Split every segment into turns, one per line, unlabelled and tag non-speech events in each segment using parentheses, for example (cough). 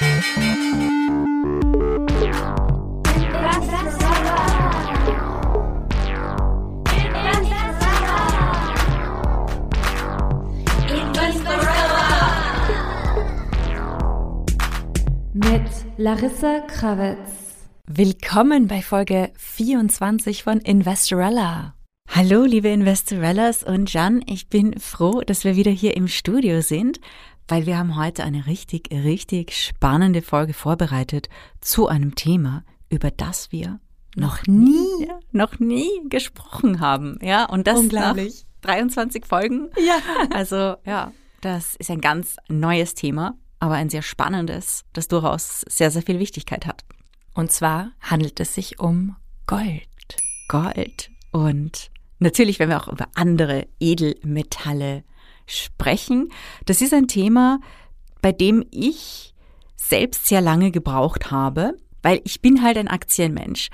Mit Larissa Krawitz.
Willkommen bei Folge 24 von Investorella. Hallo, liebe Investorellas und Jan, ich bin froh, dass wir wieder hier im Studio sind, weil wir haben heute eine richtig, richtig spannende Folge vorbereitet zu einem Thema, über das wir noch nie, ja, noch nie gesprochen haben. Ja, und das
Unglaublich.
nach 23 Folgen.
Ja.
Also, ja, das ist ein ganz neues Thema, aber ein sehr spannendes, das durchaus sehr, sehr viel Wichtigkeit hat. Und zwar handelt es sich um Gold. Gold. Und natürlich werden wir auch über andere Edelmetalle sprechen. Das ist ein Thema, bei dem ich selbst sehr lange gebraucht habe, weil ich bin halt ein Aktienmensch.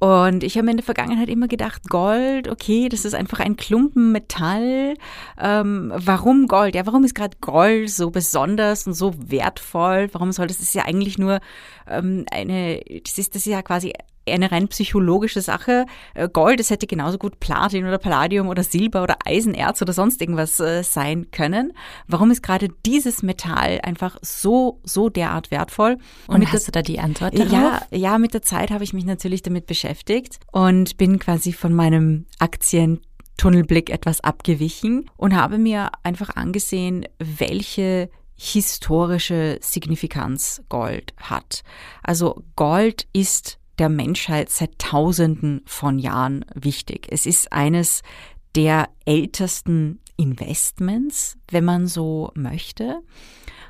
Und ich habe mir in der Vergangenheit immer gedacht, Gold, okay, das ist einfach ein Klumpen Metall. Ähm, warum Gold? Ja, warum ist gerade Gold so besonders und so wertvoll? Warum soll das? Das ist ja eigentlich nur ähm, eine, das ist, das ist ja quasi eine rein psychologische Sache. Äh, Gold, es hätte genauso gut Platin oder Palladium oder Silber oder Eisenerz oder sonst irgendwas äh, sein können. Warum ist gerade dieses Metall einfach so, so derart wertvoll?
Und, und hast du da die Antwort darauf?
Ja, ja, mit der Zeit habe ich mich natürlich damit beschäftigt und bin quasi von meinem Aktien Tunnelblick etwas abgewichen und habe mir einfach angesehen, welche historische Signifikanz Gold hat. Also Gold ist der Menschheit seit Tausenden von Jahren wichtig. Es ist eines der ältesten Investments, wenn man so möchte.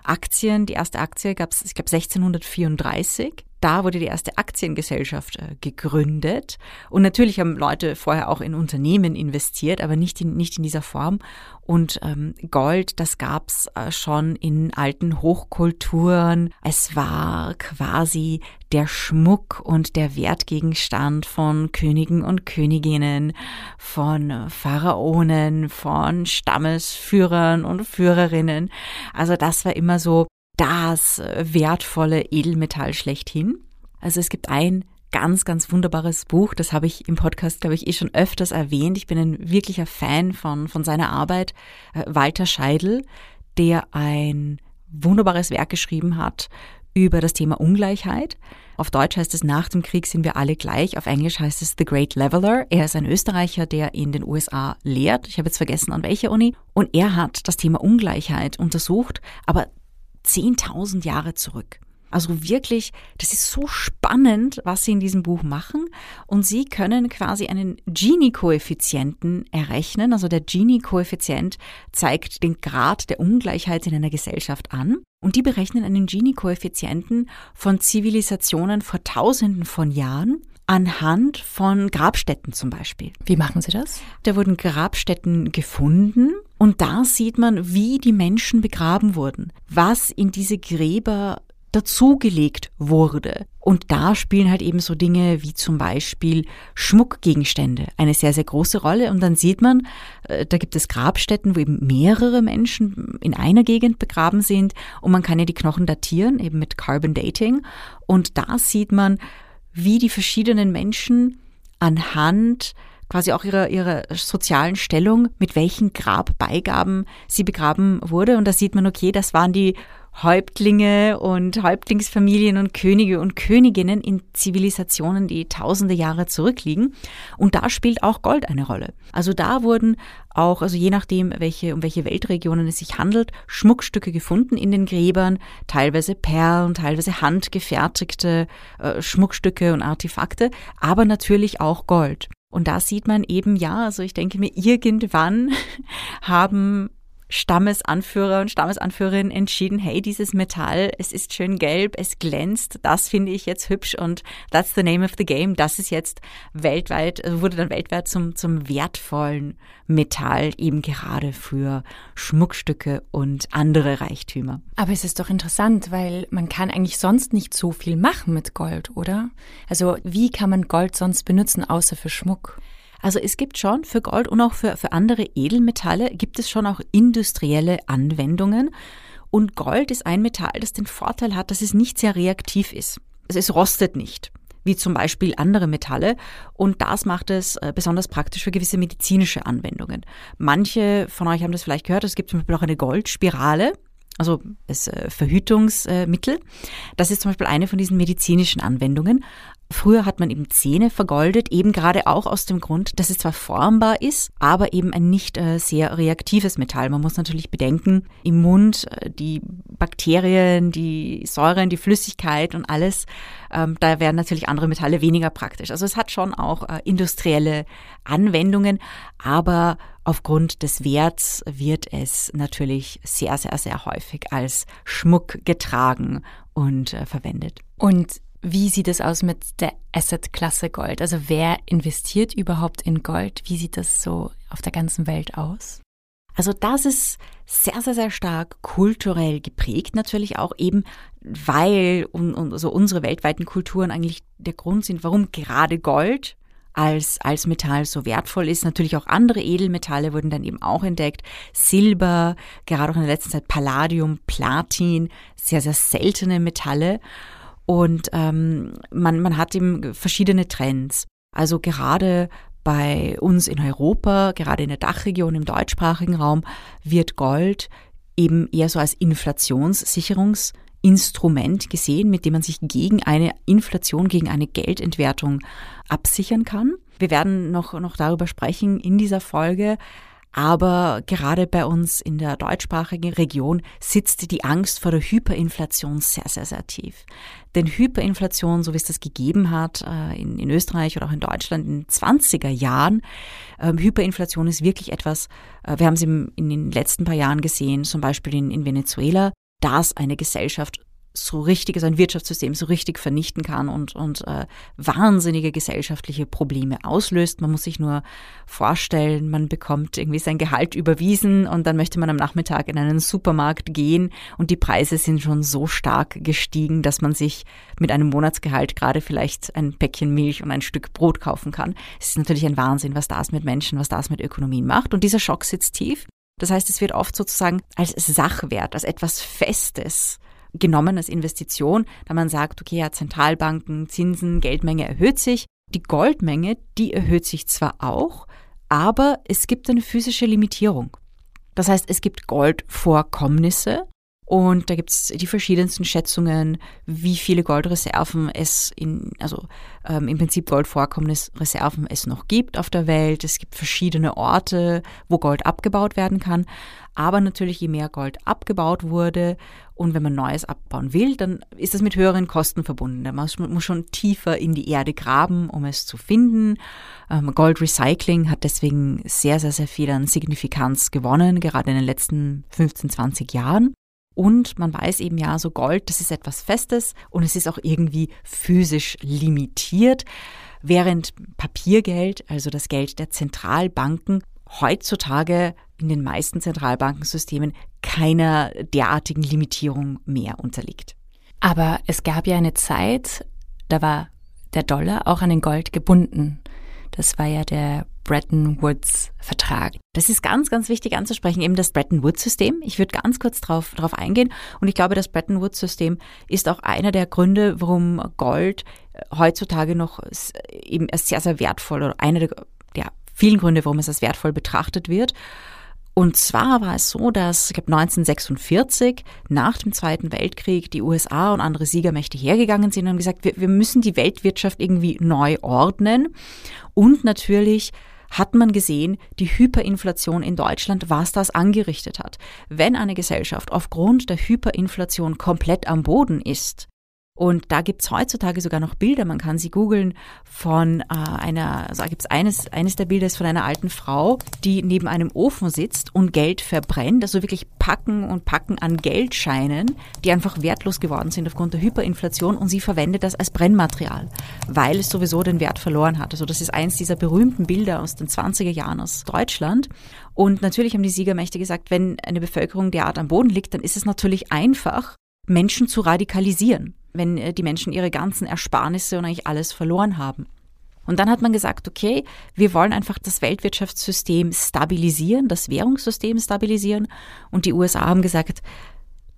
Aktien, die erste Aktie gab es, ich glaube, 1634 da wurde die erste Aktiengesellschaft äh, gegründet. Und natürlich haben Leute vorher auch in Unternehmen investiert, aber nicht in, nicht in dieser Form. Und ähm, Gold, das gab's äh, schon in alten Hochkulturen. Es war quasi der Schmuck und der Wertgegenstand von Königen und Königinnen, von Pharaonen, von Stammesführern und Führerinnen. Also das war immer so das wertvolle Edelmetall schlechthin. Also es gibt ein ganz, ganz wunderbares Buch, das habe ich im Podcast, glaube ich, eh schon öfters erwähnt. Ich bin ein wirklicher Fan von, von seiner Arbeit. Äh, Walter Scheidel, der ein wunderbares Werk geschrieben hat über das Thema Ungleichheit. Auf Deutsch heißt es Nach dem Krieg sind wir alle gleich. Auf Englisch heißt es The Great Leveler. Er ist ein Österreicher, der in den USA lehrt. Ich habe jetzt vergessen, an welcher Uni. Und er hat das Thema Ungleichheit untersucht, aber 10.000 Jahre zurück. Also wirklich, das ist so spannend, was sie in diesem Buch machen. Und sie können quasi einen Gini-Koeffizienten errechnen. Also der Gini-Koeffizient zeigt den Grad der Ungleichheit in einer Gesellschaft an. Und die berechnen einen Gini-Koeffizienten von Zivilisationen vor Tausenden von Jahren anhand von Grabstätten zum Beispiel.
Wie machen Sie das?
Da wurden Grabstätten gefunden und da sieht man, wie die Menschen begraben wurden, was in diese Gräber dazugelegt wurde. Und da spielen halt eben so Dinge wie zum Beispiel Schmuckgegenstände eine sehr, sehr große Rolle. Und dann sieht man, äh, da gibt es Grabstätten, wo eben mehrere Menschen in einer Gegend begraben sind. Und man kann ja die Knochen datieren, eben mit Carbon Dating. Und da sieht man, wie die verschiedenen Menschen anhand quasi auch ihrer, ihrer sozialen Stellung, mit welchen Grabbeigaben sie begraben wurde. Und da sieht man, okay, das waren die Häuptlinge und Häuptlingsfamilien und Könige und Königinnen in Zivilisationen, die tausende Jahre zurückliegen. Und da spielt auch Gold eine Rolle. Also da wurden auch, also je nachdem, welche, um welche Weltregionen es sich handelt, Schmuckstücke gefunden in den Gräbern, teilweise Perlen, teilweise handgefertigte äh, Schmuckstücke und Artefakte, aber natürlich auch Gold. Und da sieht man eben, ja, also ich denke mir, irgendwann (laughs) haben Stammesanführer und Stammesanführerinnen entschieden, hey, dieses Metall, es ist schön gelb, es glänzt, das finde ich jetzt hübsch und that's the name of the game. Das ist jetzt weltweit, also wurde dann weltweit zum, zum wertvollen Metall, eben gerade für Schmuckstücke und andere Reichtümer.
Aber es ist doch interessant, weil man kann eigentlich sonst nicht so viel machen mit Gold, oder? Also wie kann man Gold sonst benutzen, außer für Schmuck?
Also es gibt schon für Gold und auch für, für andere Edelmetalle gibt es schon auch industrielle Anwendungen. Und Gold ist ein Metall, das den Vorteil hat, dass es nicht sehr reaktiv ist. Also es rostet nicht wie zum Beispiel andere Metalle. Und das macht es äh, besonders praktisch für gewisse medizinische Anwendungen. Manche von euch haben das vielleicht gehört, es gibt zum Beispiel auch eine Goldspirale also das äh, Verhütungsmittel. Das ist zum Beispiel eine von diesen medizinischen Anwendungen. Früher hat man eben Zähne vergoldet, eben gerade auch aus dem Grund, dass es zwar formbar ist, aber eben ein nicht äh, sehr reaktives Metall. Man muss natürlich bedenken, im Mund äh, die Bakterien, die Säuren, die Flüssigkeit und alles, ähm, da werden natürlich andere Metalle weniger praktisch. Also es hat schon auch äh, industrielle Anwendungen, aber aufgrund des Werts wird es natürlich sehr, sehr, sehr häufig als Schmuck getragen und äh, verwendet.
Und wie sieht es aus mit der Asset-Klasse Gold? Also wer investiert überhaupt in Gold? Wie sieht das so auf der ganzen Welt aus?
Also das ist sehr, sehr, sehr stark kulturell geprägt natürlich auch eben, weil und, und also unsere weltweiten Kulturen eigentlich der Grund sind, warum gerade Gold als, als Metall so wertvoll ist. Natürlich auch andere Edelmetalle wurden dann eben auch entdeckt. Silber, gerade auch in der letzten Zeit Palladium, Platin, sehr, sehr seltene Metalle. Und ähm, man, man hat eben verschiedene Trends. Also gerade bei uns in Europa, gerade in der Dachregion, im deutschsprachigen Raum, wird Gold eben eher so als Inflationssicherungsinstrument gesehen, mit dem man sich gegen eine Inflation, gegen eine Geldentwertung absichern kann. Wir werden noch, noch darüber sprechen in dieser Folge, aber gerade bei uns in der deutschsprachigen Region sitzt die Angst vor der Hyperinflation sehr, sehr, sehr tief. Denn Hyperinflation, so wie es das gegeben hat äh, in, in Österreich oder auch in Deutschland in den 20er Jahren, ähm, Hyperinflation ist wirklich etwas, äh, wir haben es in den letzten paar Jahren gesehen, zum Beispiel in, in Venezuela, dass eine Gesellschaft so richtig, also ein Wirtschaftssystem so richtig vernichten kann und, und äh, wahnsinnige gesellschaftliche Probleme auslöst. Man muss sich nur vorstellen, man bekommt irgendwie sein Gehalt überwiesen und dann möchte man am Nachmittag in einen Supermarkt gehen und die Preise sind schon so stark gestiegen, dass man sich mit einem Monatsgehalt gerade vielleicht ein Päckchen Milch und ein Stück Brot kaufen kann. Es ist natürlich ein Wahnsinn, was das mit Menschen, was das mit Ökonomien macht und dieser Schock sitzt tief. Das heißt, es wird oft sozusagen als Sachwert, als etwas Festes genommen als Investition, da man sagt, okay, ja, Zentralbanken, Zinsen, Geldmenge erhöht sich. Die Goldmenge, die erhöht sich zwar auch, aber es gibt eine physische Limitierung. Das heißt, es gibt Goldvorkommnisse und da gibt es die verschiedensten Schätzungen, wie viele Goldreserven es in, also ähm, im Prinzip Goldvorkommnisreserven es noch gibt auf der Welt. Es gibt verschiedene Orte, wo Gold abgebaut werden kann. Aber natürlich, je mehr Gold abgebaut wurde und wenn man Neues abbauen will, dann ist das mit höheren Kosten verbunden. Man muss schon tiefer in die Erde graben, um es zu finden. Ähm, Goldrecycling hat deswegen sehr, sehr, sehr viel an Signifikanz gewonnen, gerade in den letzten 15, 20 Jahren. Und man weiß eben ja, so Gold, das ist etwas Festes und es ist auch irgendwie physisch limitiert, während Papiergeld, also das Geld der Zentralbanken, heutzutage in den meisten Zentralbankensystemen keiner derartigen Limitierung mehr unterliegt.
Aber es gab ja eine Zeit, da war der Dollar auch an den Gold gebunden. Das war ja der Bretton Woods Vertrag.
Das ist ganz, ganz wichtig anzusprechen, eben das Bretton Woods System. Ich würde ganz kurz drauf, drauf eingehen. Und ich glaube, das Bretton Woods System ist auch einer der Gründe, warum Gold äh, heutzutage noch eben als sehr, sehr wertvoll oder einer der, der vielen Gründe, warum es als wertvoll betrachtet wird. Und zwar war es so, dass ich glaube 1946 nach dem Zweiten Weltkrieg die USA und andere Siegermächte hergegangen sind und haben gesagt, wir, wir müssen die Weltwirtschaft irgendwie neu ordnen und natürlich hat man gesehen, die Hyperinflation in Deutschland, was das angerichtet hat. Wenn eine Gesellschaft aufgrund der Hyperinflation komplett am Boden ist, und da gibt's heutzutage sogar noch Bilder, man kann sie googeln, von äh, einer, also gibt's eines, eines der Bilder ist von einer alten Frau, die neben einem Ofen sitzt und Geld verbrennt, also wirklich Packen und Packen an Geldscheinen, die einfach wertlos geworden sind aufgrund der Hyperinflation und sie verwendet das als Brennmaterial, weil es sowieso den Wert verloren hat. Also das ist eins dieser berühmten Bilder aus den 20er Jahren aus Deutschland. Und natürlich haben die Siegermächte gesagt, wenn eine Bevölkerung derart am Boden liegt, dann ist es natürlich einfach, Menschen zu radikalisieren wenn äh, die Menschen ihre ganzen Ersparnisse und eigentlich alles verloren haben. Und dann hat man gesagt, okay, wir wollen einfach das Weltwirtschaftssystem stabilisieren, das Währungssystem stabilisieren. Und die USA haben gesagt,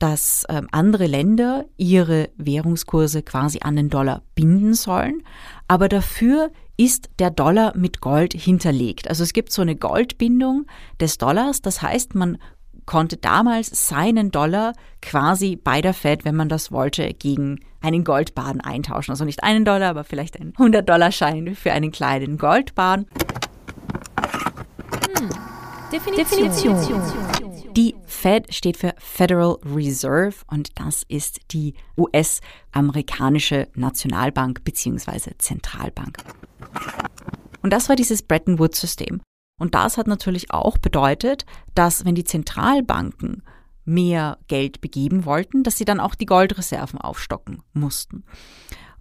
dass äh, andere Länder ihre Währungskurse quasi an den Dollar binden sollen, aber dafür ist der Dollar mit Gold hinterlegt. Also es gibt so eine Goldbindung des Dollars, das heißt, man konnte damals seinen Dollar quasi bei der Fed, wenn man das wollte, gegen einen Goldbahn eintauschen. Also nicht einen Dollar, aber vielleicht einen 100-Dollar-Schein für einen kleinen Goldbahn. Hm. Definition. Definition. Die Fed steht für Federal Reserve und das ist die US-amerikanische Nationalbank bzw. Zentralbank. Und das war dieses Bretton Woods-System. Und das hat natürlich auch bedeutet, dass wenn die Zentralbanken mehr Geld begeben wollten, dass sie dann auch die Goldreserven aufstocken mussten.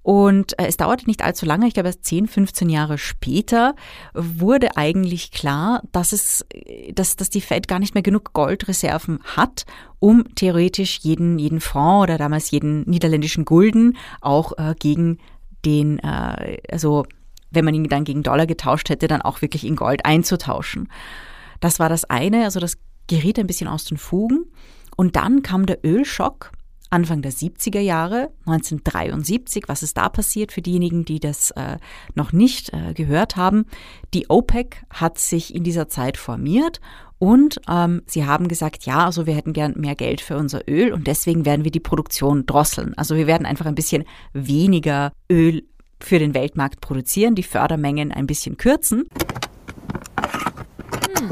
Und äh, es dauerte nicht allzu lange, ich glaube erst 10, 15 Jahre später wurde eigentlich klar, dass es, dass, dass die Fed gar nicht mehr genug Goldreserven hat, um theoretisch jeden, jeden Fonds oder damals jeden niederländischen Gulden auch äh, gegen den, äh, also wenn man ihn dann gegen Dollar getauscht hätte, dann auch wirklich in Gold einzutauschen. Das war das eine, also das geriet ein bisschen aus den Fugen. Und dann kam der Ölschock Anfang der 70er Jahre, 1973, was ist da passiert für diejenigen, die das äh, noch nicht äh, gehört haben. Die OPEC hat sich in dieser Zeit formiert und ähm, sie haben gesagt, ja, also wir hätten gern mehr Geld für unser Öl und deswegen werden wir die Produktion drosseln. Also wir werden einfach ein bisschen weniger Öl für den Weltmarkt produzieren, die Fördermengen ein bisschen kürzen. Hm.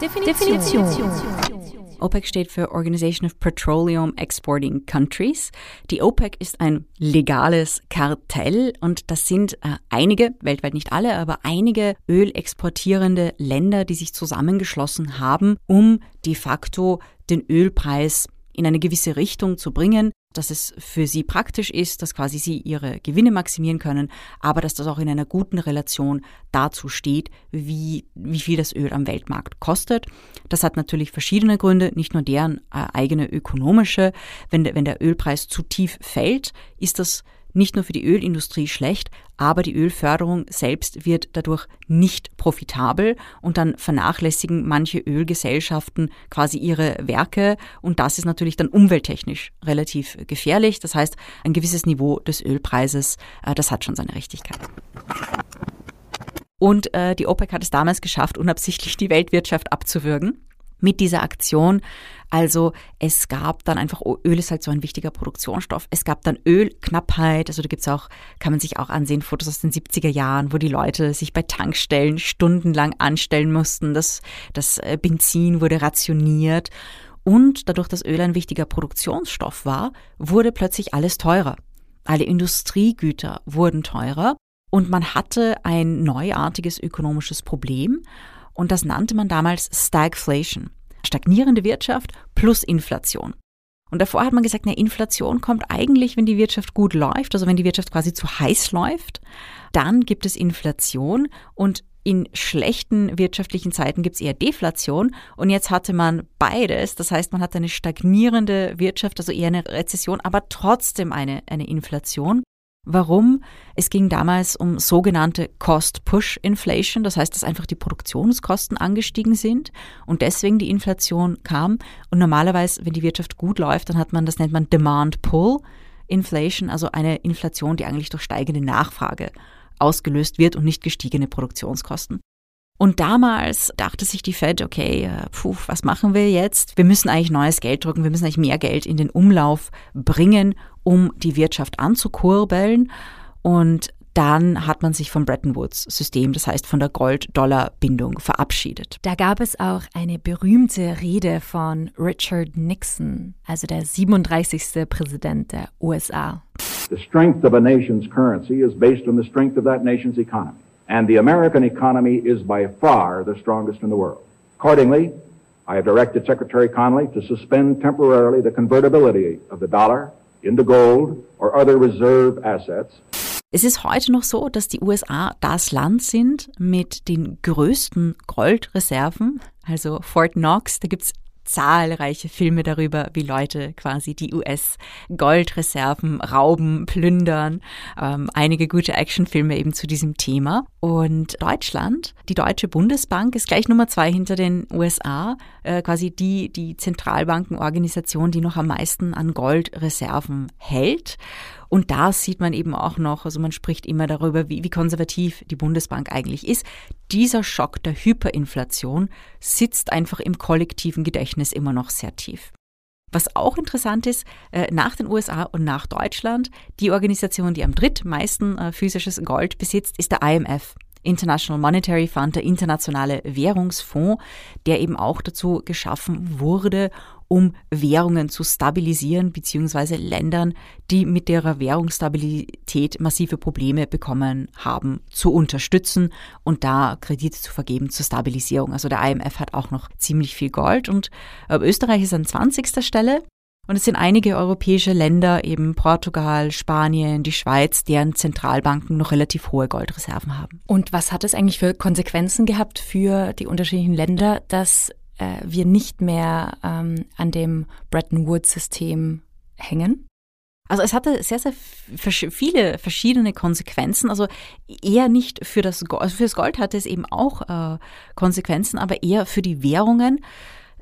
Definition. Definition. OPEC steht für Organization of Petroleum Exporting Countries. Die OPEC ist ein legales Kartell und das sind äh, einige, weltweit nicht alle, aber einige ölexportierende Länder, die sich zusammengeschlossen haben, um de facto den Ölpreis in eine gewisse Richtung zu bringen, dass es für sie praktisch ist, dass quasi sie ihre Gewinne maximieren können, aber dass das auch in einer guten Relation dazu steht, wie, wie viel das Öl am Weltmarkt kostet. Das hat natürlich verschiedene Gründe, nicht nur deren äh, eigene ökonomische. Wenn, wenn der Ölpreis zu tief fällt, ist das nicht nur für die Ölindustrie schlecht, aber die Ölförderung selbst wird dadurch nicht profitabel und dann vernachlässigen manche Ölgesellschaften quasi ihre Werke und das ist natürlich dann umwelttechnisch relativ gefährlich. Das heißt, ein gewisses Niveau des Ölpreises, äh, das hat schon seine Richtigkeit. Und äh, die OPEC hat es damals geschafft, unabsichtlich die Weltwirtschaft abzuwürgen mit dieser Aktion. Also es gab dann einfach, Öl ist halt so ein wichtiger Produktionsstoff. Es gab dann Ölknappheit, also da gibt's auch, kann man sich auch ansehen, Fotos aus den 70er Jahren, wo die Leute sich bei Tankstellen stundenlang anstellen mussten. Das, das äh, Benzin wurde rationiert. Und dadurch, dass Öl ein wichtiger Produktionsstoff war, wurde plötzlich alles teurer. Alle Industriegüter wurden teurer und man hatte ein neuartiges ökonomisches Problem. Und das nannte man damals Stagflation. Stagnierende Wirtschaft plus Inflation. Und davor hat man gesagt, na, Inflation kommt eigentlich, wenn die Wirtschaft gut läuft, also wenn die Wirtschaft quasi zu heiß läuft. Dann gibt es Inflation und in schlechten wirtschaftlichen Zeiten gibt es eher Deflation. Und jetzt hatte man beides. Das heißt, man hat eine stagnierende Wirtschaft, also eher eine Rezession, aber trotzdem eine, eine Inflation. Warum? Es ging damals um sogenannte Cost-Push-Inflation, das heißt, dass einfach die Produktionskosten angestiegen sind und deswegen die Inflation kam. Und normalerweise, wenn die Wirtschaft gut läuft, dann hat man, das nennt man Demand-Pull-Inflation, also eine Inflation, die eigentlich durch steigende Nachfrage ausgelöst wird und nicht gestiegene Produktionskosten. Und damals dachte sich die Fed, okay, äh, puh, was machen wir jetzt? Wir müssen eigentlich neues Geld drücken, wir müssen eigentlich mehr Geld in den Umlauf bringen, um die Wirtschaft anzukurbeln. Und dann hat man sich vom Bretton Woods-System, das heißt von der Gold-Dollar-Bindung, verabschiedet.
Da gab es auch eine berühmte Rede von Richard Nixon, also der 37. Präsident der USA.
The strength of a nation's currency is based on the strength of that nation's economy. And the American economy is by far the strongest in the world. Accordingly, I have directed Secretary Connolly to suspend temporarily the convertibility of the dollar into gold or other reserve assets.
Es ist heute noch so, dass die USA das Land sind mit den größten Goldreserven. Also Fort Knox, da gibt es zahlreiche Filme darüber, wie Leute quasi die US-Goldreserven rauben, plündern. Ähm, einige gute Actionfilme eben zu diesem Thema. Und Deutschland, die Deutsche Bundesbank ist gleich Nummer zwei hinter den USA, äh, quasi die, die Zentralbankenorganisation, die noch am meisten an Goldreserven hält. Und da sieht man eben auch noch, also man spricht immer darüber, wie, wie konservativ die Bundesbank eigentlich ist. Dieser Schock der Hyperinflation sitzt einfach im kollektiven Gedächtnis immer noch sehr tief. Was auch interessant ist, äh, nach den USA und nach Deutschland, die Organisation, die am drittmeisten äh, physisches Gold besitzt, ist der IMF. International Monetary Fund, der internationale Währungsfonds, der eben auch dazu geschaffen wurde, um Währungen zu stabilisieren, beziehungsweise Ländern, die mit ihrer Währungsstabilität massive Probleme bekommen haben, zu unterstützen und da Kredite zu vergeben zur Stabilisierung. Also der IMF hat auch noch ziemlich viel Gold und äh, Österreich ist an 20. Stelle. Und es sind einige europäische Länder, eben Portugal, Spanien, die Schweiz, deren Zentralbanken noch relativ hohe Goldreserven haben.
Und was hat es eigentlich für Konsequenzen gehabt für die unterschiedlichen Länder, dass äh, wir nicht mehr ähm, an dem Bretton Woods-System hängen?
Also es hatte sehr, sehr viele verschiedene Konsequenzen. Also eher nicht für das Gold, also für das Gold hatte es eben auch äh, Konsequenzen, aber eher für die Währungen.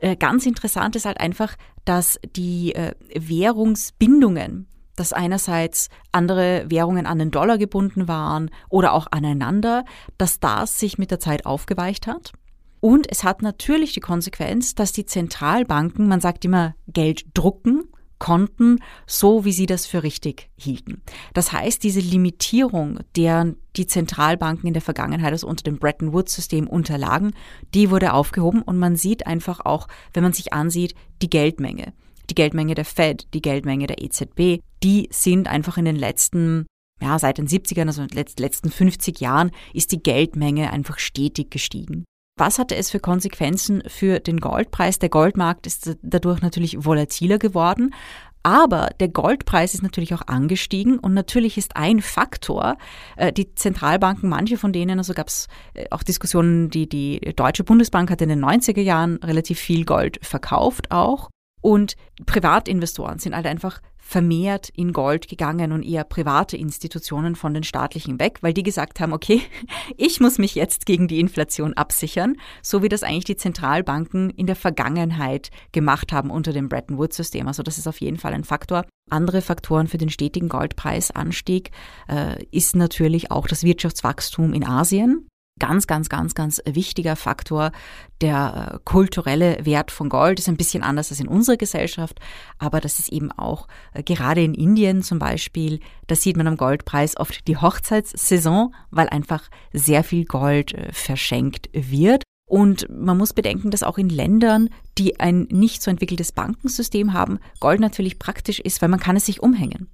Äh, ganz interessant ist halt einfach, dass die äh, Währungsbindungen, dass einerseits andere Währungen an den Dollar gebunden waren oder auch aneinander, dass das sich mit der Zeit aufgeweicht hat. Und es hat natürlich die Konsequenz, dass die Zentralbanken, man sagt immer, Geld drucken konnten, so wie sie das für richtig hielten. Das heißt, diese Limitierung, deren die Zentralbanken in der Vergangenheit also unter dem Bretton Woods-System unterlagen, die wurde aufgehoben und man sieht einfach auch, wenn man sich ansieht, die Geldmenge. Die Geldmenge der Fed, die Geldmenge der EZB, die sind einfach in den letzten ja, seit den 70ern, also in den letzten 50 Jahren, ist die Geldmenge einfach stetig gestiegen. Was hatte es für Konsequenzen für den Goldpreis? Der Goldmarkt ist dadurch natürlich volatiler geworden. Aber der Goldpreis ist natürlich auch angestiegen und natürlich ist ein Faktor, äh, die Zentralbanken, manche von denen, also gab es äh, auch Diskussionen, die die Deutsche Bundesbank hat in den 90er Jahren relativ viel Gold verkauft auch. Und Privatinvestoren sind halt einfach vermehrt in Gold gegangen und eher private Institutionen von den staatlichen weg, weil die gesagt haben, okay, (laughs) ich muss mich jetzt gegen die Inflation absichern, so wie das eigentlich die Zentralbanken in der Vergangenheit gemacht haben unter dem Bretton Woods-System. Also das ist auf jeden Fall ein Faktor. Andere Faktoren für den stetigen Goldpreisanstieg äh, ist natürlich auch das Wirtschaftswachstum in Asien ganz, ganz, ganz, ganz wichtiger Faktor. Der äh, kulturelle Wert von Gold ist ein bisschen anders als in unserer Gesellschaft, aber das ist eben auch äh, gerade in Indien zum Beispiel, da sieht man am Goldpreis oft die Hochzeitssaison, weil einfach sehr viel Gold äh, verschenkt wird. Und man muss bedenken, dass auch in Ländern, die ein nicht so entwickeltes Bankensystem haben, Gold natürlich praktisch ist, weil man kann es sich umhängen.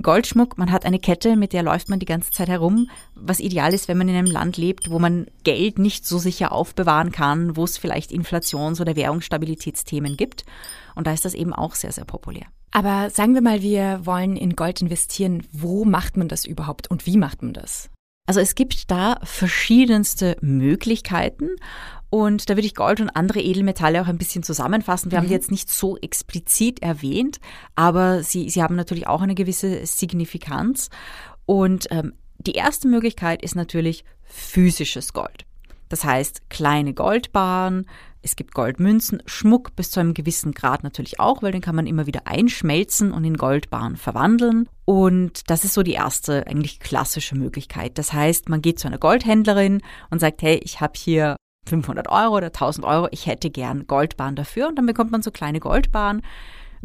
Goldschmuck, man hat eine Kette, mit der läuft man die ganze Zeit herum, was ideal ist, wenn man in einem Land lebt, wo man Geld nicht so sicher aufbewahren kann, wo es vielleicht Inflations- oder Währungsstabilitätsthemen gibt. Und da ist das eben auch sehr, sehr populär.
Aber sagen wir mal, wir wollen in Gold investieren. Wo macht man das überhaupt und wie macht man das?
Also es gibt da verschiedenste Möglichkeiten und da würde ich Gold und andere Edelmetalle auch ein bisschen zusammenfassen. Wir mhm. haben die jetzt nicht so explizit erwähnt, aber sie, sie haben natürlich auch eine gewisse Signifikanz. Und ähm, die erste Möglichkeit ist natürlich physisches Gold. Das heißt kleine Goldbarren, es gibt Goldmünzen, Schmuck bis zu einem gewissen Grad natürlich auch, weil den kann man immer wieder einschmelzen und in Goldbarren verwandeln. Und das ist so die erste eigentlich klassische Möglichkeit. Das heißt, man geht zu einer Goldhändlerin und sagt, hey, ich habe hier 500 Euro oder 1000 Euro, ich hätte gern Goldbahn dafür. Und dann bekommt man so kleine Goldbahnen.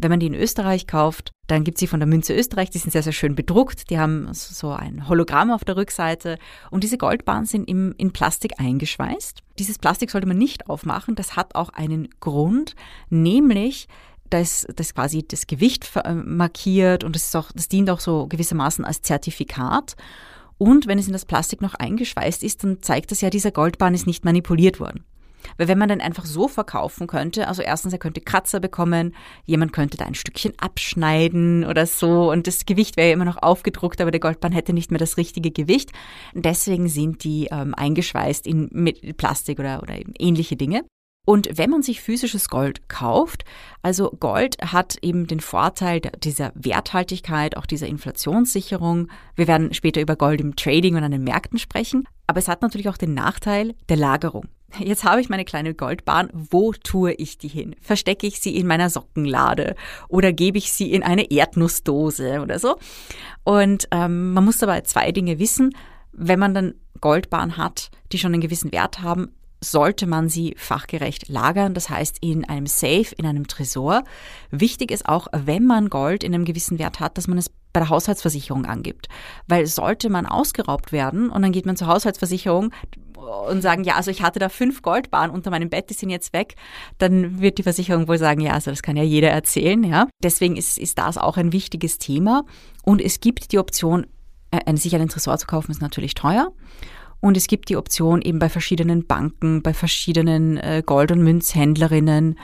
Wenn man die in Österreich kauft, dann gibt sie von der Münze Österreich, die sind sehr, sehr schön bedruckt, die haben so ein Hologramm auf der Rückseite. Und diese Goldbahnen sind im, in Plastik eingeschweißt. Dieses Plastik sollte man nicht aufmachen, das hat auch einen Grund, nämlich das, das quasi das Gewicht äh, markiert. Und das, auch, das dient auch so gewissermaßen als Zertifikat. Und wenn es in das Plastik noch eingeschweißt ist, dann zeigt das ja, dieser Goldbahn ist nicht manipuliert worden. Weil wenn man den einfach so verkaufen könnte, also erstens, er könnte Kratzer bekommen, jemand könnte da ein Stückchen abschneiden oder so und das Gewicht wäre ja immer noch aufgedruckt, aber der Goldbahn hätte nicht mehr das richtige Gewicht. deswegen sind die ähm, eingeschweißt in Plastik oder, oder ähnliche Dinge. Und wenn man sich physisches Gold kauft, also Gold hat eben den Vorteil dieser Werthaltigkeit, auch dieser Inflationssicherung. Wir werden später über Gold im Trading und an den Märkten sprechen. Aber es hat natürlich auch den Nachteil der Lagerung. Jetzt habe ich meine kleine Goldbahn. Wo tue ich die hin? Verstecke ich sie in meiner Sockenlade oder gebe ich sie in eine Erdnussdose oder so? Und ähm, man muss dabei zwei Dinge wissen. Wenn man dann Goldbahn hat, die schon einen gewissen Wert haben, sollte man sie fachgerecht lagern, das heißt in einem Safe, in einem Tresor. Wichtig ist auch, wenn man Gold in einem gewissen Wert hat, dass man es bei der Haushaltsversicherung angibt. Weil sollte man ausgeraubt werden und dann geht man zur Haushaltsversicherung und sagen, ja, also ich hatte da fünf Goldbahnen unter meinem Bett, die sind jetzt weg, dann wird die Versicherung wohl sagen, ja, also das kann ja jeder erzählen, ja. Deswegen ist, ist das auch ein wichtiges Thema. Und es gibt die Option, äh, sich einen Tresor zu kaufen, ist natürlich teuer. Und es gibt die Option eben bei verschiedenen Banken, bei verschiedenen äh, Gold- und Münzhändlerinnen,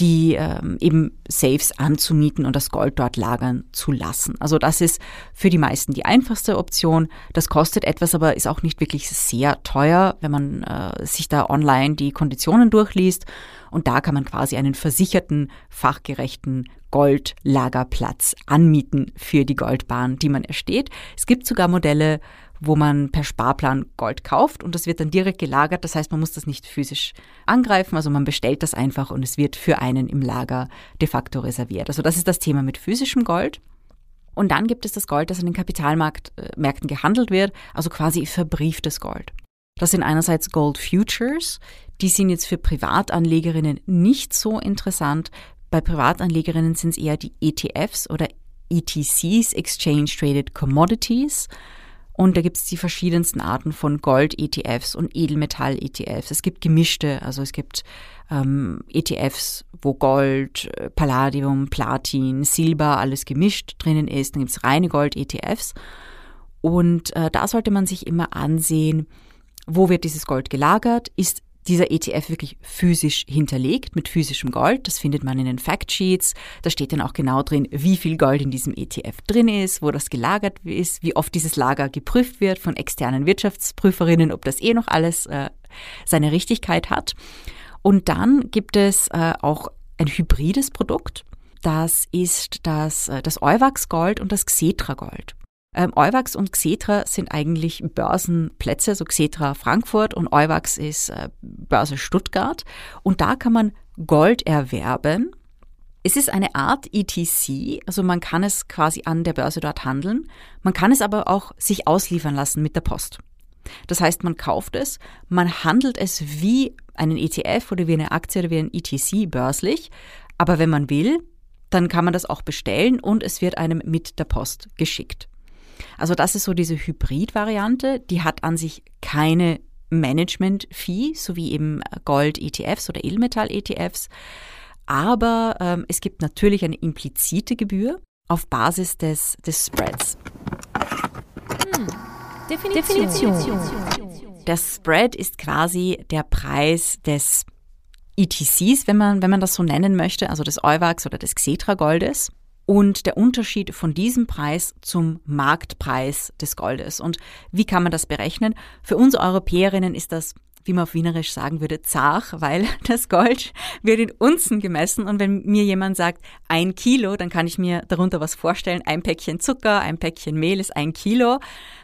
die ähm, eben Safes anzumieten und das Gold dort lagern zu lassen. Also das ist für die meisten die einfachste Option. Das kostet etwas, aber ist auch nicht wirklich sehr teuer, wenn man äh, sich da online die Konditionen durchliest. Und da kann man quasi einen versicherten, fachgerechten Goldlagerplatz anmieten für die Goldbahn, die man ersteht. Es gibt sogar Modelle, wo man per Sparplan Gold kauft und das wird dann direkt gelagert. Das heißt, man muss das nicht physisch angreifen, also man bestellt das einfach und es wird für einen im Lager de facto reserviert. Also das ist das Thema mit physischem Gold. Und dann gibt es das Gold, das an den Kapitalmärkten gehandelt wird, also quasi verbrieftes Gold. Das sind einerseits Gold Futures, die sind jetzt für Privatanlegerinnen nicht so interessant. Bei Privatanlegerinnen sind es eher die ETFs oder ETCs, Exchange Traded Commodities. Und da gibt es die verschiedensten Arten von Gold-ETFs und Edelmetall-ETFs. Es gibt gemischte, also es gibt ähm, ETFs, wo Gold, Palladium, Platin, Silber, alles gemischt drinnen ist. Dann gibt es reine Gold-ETFs. Und äh, da sollte man sich immer ansehen, wo wird dieses Gold gelagert? Ist dieser ETF wirklich physisch hinterlegt mit physischem Gold. Das findet man in den Factsheets. Da steht dann auch genau drin, wie viel Gold in diesem ETF drin ist, wo das gelagert ist, wie oft dieses Lager geprüft wird von externen Wirtschaftsprüferinnen, ob das eh noch alles äh, seine Richtigkeit hat. Und dann gibt es äh, auch ein hybrides Produkt. Das ist das, äh, das Euwax Gold und das Xetra Gold. Ähm, Euwax und Xetra sind eigentlich Börsenplätze, so Xetra Frankfurt und Euwax ist äh, Börse Stuttgart. Und da kann man Gold erwerben. Es ist eine Art ETC, also man kann es quasi an der Börse dort handeln. Man kann es aber auch sich ausliefern lassen mit der Post. Das heißt, man kauft es, man handelt es wie einen ETF oder wie eine Aktie oder wie ein ETC börslich. Aber wenn man will, dann kann man das auch bestellen und es wird einem mit der Post geschickt. Also das ist so diese Hybrid-Variante, die hat an sich keine Management-Fee, so wie eben Gold-ETFs oder Edelmetall-ETFs. Aber ähm, es gibt natürlich eine implizite Gebühr auf Basis des, des Spreads.
Hm. Definition. Definition.
Der Spread ist quasi der Preis des ETCs, wenn man, wenn man das so nennen möchte, also des Euwax oder des Xetra Goldes und der Unterschied von diesem Preis zum Marktpreis des Goldes. Und wie kann man das berechnen? Für uns Europäerinnen ist das wie man auf Wienerisch sagen würde, zach, weil (laughs) das Gold wird in Unzen gemessen und wenn mir jemand sagt, ein Kilo, dann kann ich mir darunter was vorstellen. Ein Päckchen Zucker, ein Päckchen Mehl ist ein Kilo.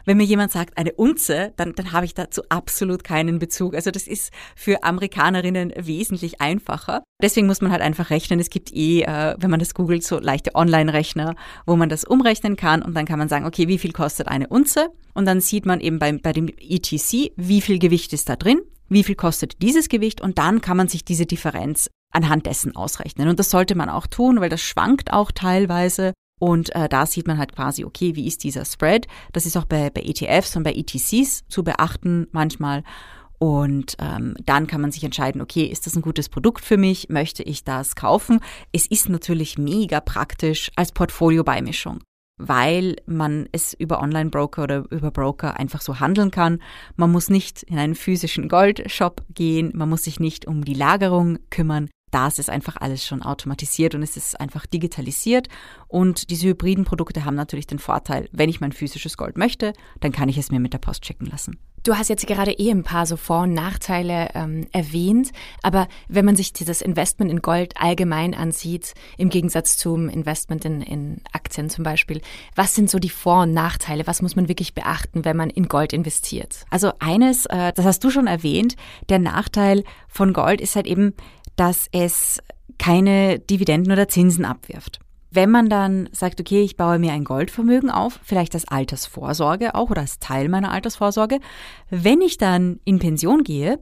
Wenn mir jemand sagt, eine Unze, dann, dann habe ich dazu absolut keinen Bezug. Also das ist für Amerikanerinnen wesentlich einfacher. Deswegen muss man halt einfach rechnen. Es gibt eh, äh, wenn man das googelt, so leichte Online-Rechner, wo man das umrechnen kann und dann kann man sagen, okay, wie viel kostet eine Unze? Und dann sieht man eben bei, bei dem ETC, wie viel Gewicht ist da drin wie viel kostet dieses Gewicht und dann kann man sich diese Differenz anhand dessen ausrechnen. Und das sollte man auch tun, weil das schwankt auch teilweise. Und äh, da sieht man halt quasi, okay, wie ist dieser Spread? Das ist auch bei, bei ETFs und bei ETCs zu beachten manchmal. Und ähm, dann kann man sich entscheiden, okay, ist das ein gutes Produkt für mich? Möchte ich das kaufen? Es ist natürlich mega praktisch als Portfolio-Beimischung weil man es über Online-Broker oder über Broker einfach so handeln kann. Man muss nicht in einen physischen Goldshop gehen, man muss sich nicht um die Lagerung kümmern. Das ist einfach alles schon automatisiert und es ist einfach digitalisiert. Und diese hybriden Produkte haben natürlich den Vorteil, wenn ich mein physisches Gold möchte, dann kann ich es mir mit der Post schicken lassen.
Du hast jetzt gerade eh ein paar so Vor- und Nachteile ähm, erwähnt, aber wenn man sich dieses Investment in Gold allgemein ansieht, im Gegensatz zum Investment in, in Aktien zum Beispiel, was sind so die Vor- und Nachteile? Was muss man wirklich beachten, wenn man in Gold investiert?
Also eines, äh, das hast du schon erwähnt, der Nachteil von Gold ist halt eben, dass es keine Dividenden oder Zinsen abwirft. Wenn man dann sagt, okay, ich baue mir ein Goldvermögen auf, vielleicht als Altersvorsorge auch oder als Teil meiner Altersvorsorge, wenn ich dann in Pension gehe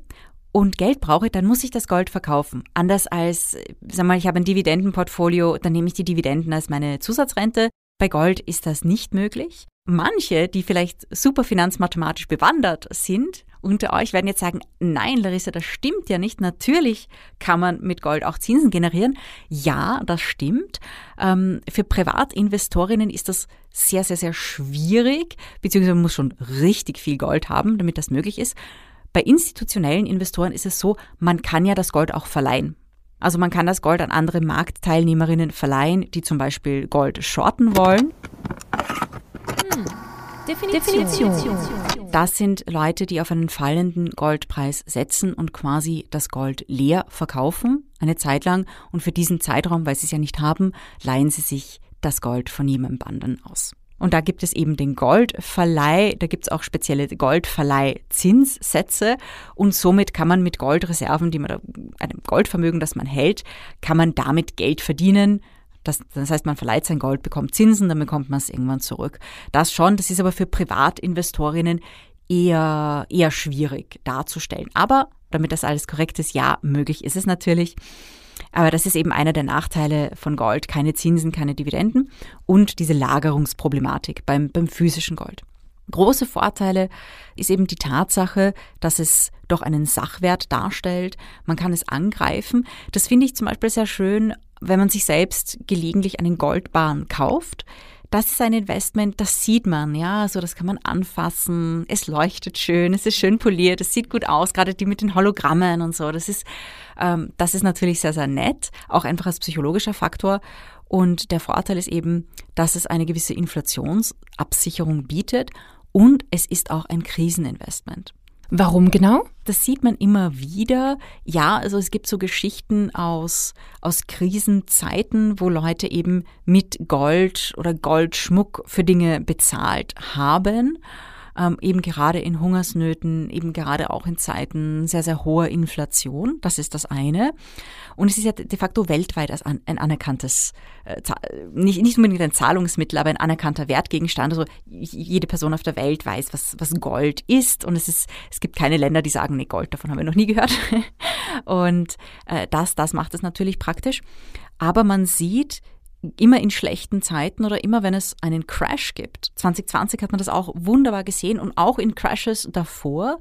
und Geld brauche, dann muss ich das Gold verkaufen. Anders als, sag mal, ich habe ein Dividendenportfolio, dann nehme ich die Dividenden als meine Zusatzrente. Bei Gold ist das nicht möglich. Manche, die vielleicht super finanzmathematisch bewandert sind, unter euch werden jetzt sagen, nein, Larissa, das stimmt ja nicht. Natürlich kann man mit Gold auch Zinsen generieren. Ja, das stimmt. Ähm, für Privatinvestorinnen ist das sehr, sehr, sehr schwierig, beziehungsweise man muss schon richtig viel Gold haben, damit das möglich ist. Bei institutionellen Investoren ist es so, man kann ja das Gold auch verleihen. Also man kann das Gold an andere Marktteilnehmerinnen verleihen, die zum Beispiel Gold shorten wollen. Hm. Definition. Definition. Das sind Leute, die auf einen fallenden Goldpreis setzen und quasi das Gold leer verkaufen, eine Zeit lang. Und für diesen Zeitraum, weil sie es ja nicht haben, leihen sie sich das Gold von jemandem anderen aus. Und da gibt es eben den Goldverleih, da gibt es auch spezielle Goldverleihzinssätze und somit kann man mit Goldreserven, die man, einem Goldvermögen, das man hält, kann man damit Geld verdienen, das, das heißt, man verleiht sein Gold, bekommt Zinsen, dann bekommt man es irgendwann zurück. Das schon, das ist aber für Privatinvestorinnen eher, eher schwierig darzustellen. Aber damit das alles korrekt ist, ja, möglich ist es natürlich. Aber das ist eben einer der Nachteile von Gold. Keine Zinsen, keine Dividenden und diese Lagerungsproblematik beim, beim physischen Gold. Große Vorteile ist eben die Tatsache, dass es doch einen Sachwert darstellt. Man kann es angreifen. Das finde ich zum Beispiel sehr schön wenn man sich selbst gelegentlich einen Goldbarren kauft, das ist ein Investment, das sieht man, ja, also das kann man anfassen, es leuchtet schön, es ist schön poliert, es sieht gut aus, gerade die mit den Hologrammen und so, das ist, ähm, das ist natürlich sehr, sehr nett, auch einfach als psychologischer Faktor. Und der Vorteil ist eben, dass es eine gewisse Inflationsabsicherung bietet und es ist auch ein Kriseninvestment.
Warum genau?
Das sieht man immer wieder. Ja, also es gibt so Geschichten aus, aus Krisenzeiten, wo Leute eben mit Gold oder Goldschmuck für Dinge bezahlt haben ähm, eben gerade in Hungersnöten, eben gerade auch in Zeiten sehr, sehr hoher Inflation. Das ist das eine. Und es ist ja de facto weltweit als ein anerkanntes, äh, nicht, nicht unbedingt ein Zahlungsmittel, aber ein anerkannter Wertgegenstand. Also jede Person auf der Welt weiß, was, was Gold ist. Und es ist, es gibt keine Länder, die sagen, nee, Gold, davon haben wir noch nie gehört. (laughs) Und äh, das, das macht es natürlich praktisch. Aber man sieht, immer in schlechten Zeiten oder immer wenn es einen Crash gibt. 2020 hat man das auch wunderbar gesehen und auch in Crashes davor,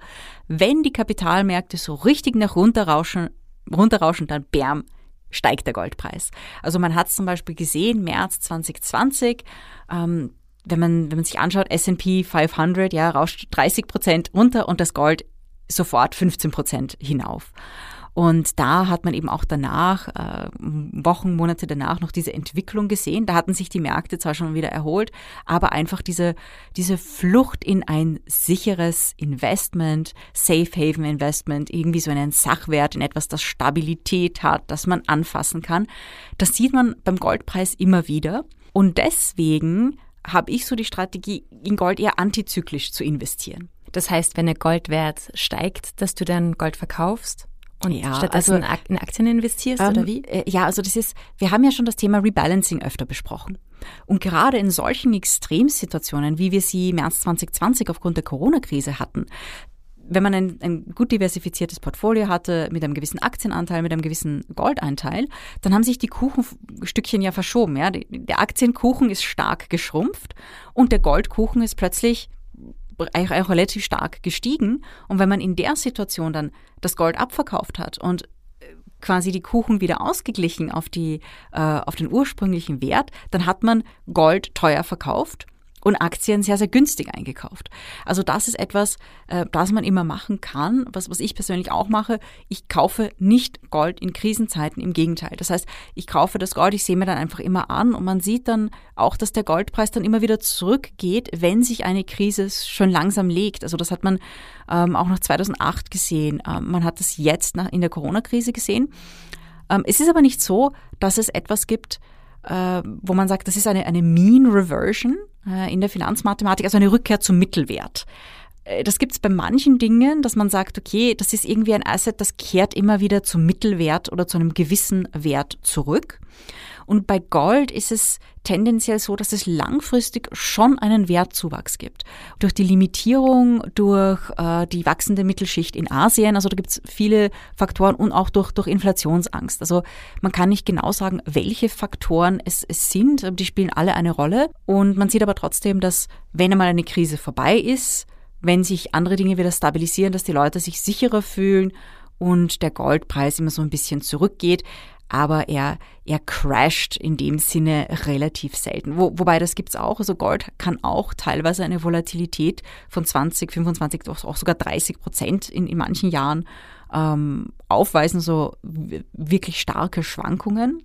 wenn die Kapitalmärkte so richtig nach runterrauschen, runterrauschen, dann bam, steigt der Goldpreis. Also man hat es zum Beispiel gesehen, März 2020, ähm, wenn man, wenn man sich anschaut, S&P 500, ja, rauscht 30 Prozent runter und das Gold sofort 15 Prozent hinauf. Und da hat man eben auch danach, äh, Wochen, Monate danach noch diese Entwicklung gesehen. Da hatten sich die Märkte zwar schon wieder erholt, aber einfach diese, diese Flucht in ein sicheres Investment, Safe Haven Investment, irgendwie so einen Sachwert in etwas, das Stabilität hat, das man anfassen kann. Das sieht man beim Goldpreis immer wieder. Und deswegen habe ich so die Strategie, in Gold eher antizyklisch zu investieren.
Das heißt, wenn der Goldwert steigt, dass du dann Gold verkaufst? Und ja, stattdessen also, in Aktien investierst ähm, oder wie?
Äh, ja, also das ist, wir haben ja schon das Thema Rebalancing öfter besprochen. Und gerade in solchen Extremsituationen, wie wir sie März 2020 aufgrund der Corona-Krise hatten, wenn man ein, ein, gut diversifiziertes Portfolio hatte mit einem gewissen Aktienanteil, mit einem gewissen Goldeinteil, dann haben sich die Kuchenstückchen ja verschoben. Ja? Der Aktienkuchen ist stark geschrumpft und der Goldkuchen ist plötzlich auch relativ stark gestiegen. Und wenn man in der Situation dann das Gold abverkauft hat und äh, quasi die Kuchen wieder ausgeglichen auf, die, äh, auf den ursprünglichen Wert, dann hat man Gold teuer verkauft und Aktien sehr, sehr günstig eingekauft. Also das ist etwas, äh, das man immer machen kann, was, was ich persönlich auch mache. Ich kaufe nicht Gold in Krisenzeiten, im Gegenteil. Das heißt, ich kaufe das Gold, ich sehe mir dann einfach immer an und man sieht dann auch, dass der Goldpreis dann immer wieder zurückgeht, wenn sich eine Krise schon langsam legt. Also das hat man ähm, auch noch 2008 gesehen. Ähm, man hat das jetzt nach, in der Corona-Krise gesehen. Ähm, es ist aber nicht so, dass es etwas gibt, äh, wo man sagt, das ist eine, eine Mean Reversion äh, in der Finanzmathematik, also eine Rückkehr zum Mittelwert. Äh, das gibt es bei manchen Dingen, dass man sagt, okay, das ist irgendwie ein Asset, das kehrt immer wieder zum Mittelwert oder zu einem gewissen Wert zurück. Und bei Gold ist es tendenziell so, dass es langfristig schon einen Wertzuwachs gibt. Durch die Limitierung, durch äh, die wachsende Mittelschicht in Asien, also da gibt es viele Faktoren und auch durch, durch Inflationsangst. Also man kann nicht genau sagen, welche Faktoren es, es sind, die spielen alle eine Rolle. Und man sieht aber trotzdem, dass wenn einmal eine Krise vorbei ist, wenn sich andere Dinge wieder stabilisieren, dass die Leute sich sicherer fühlen und der Goldpreis immer so ein bisschen zurückgeht aber er, er crasht in dem Sinne relativ selten. Wo, wobei das gibt's auch. Also Gold kann auch teilweise eine Volatilität von 20, 25, auch sogar 30 Prozent in, in manchen Jahren ähm, aufweisen, so wirklich starke Schwankungen.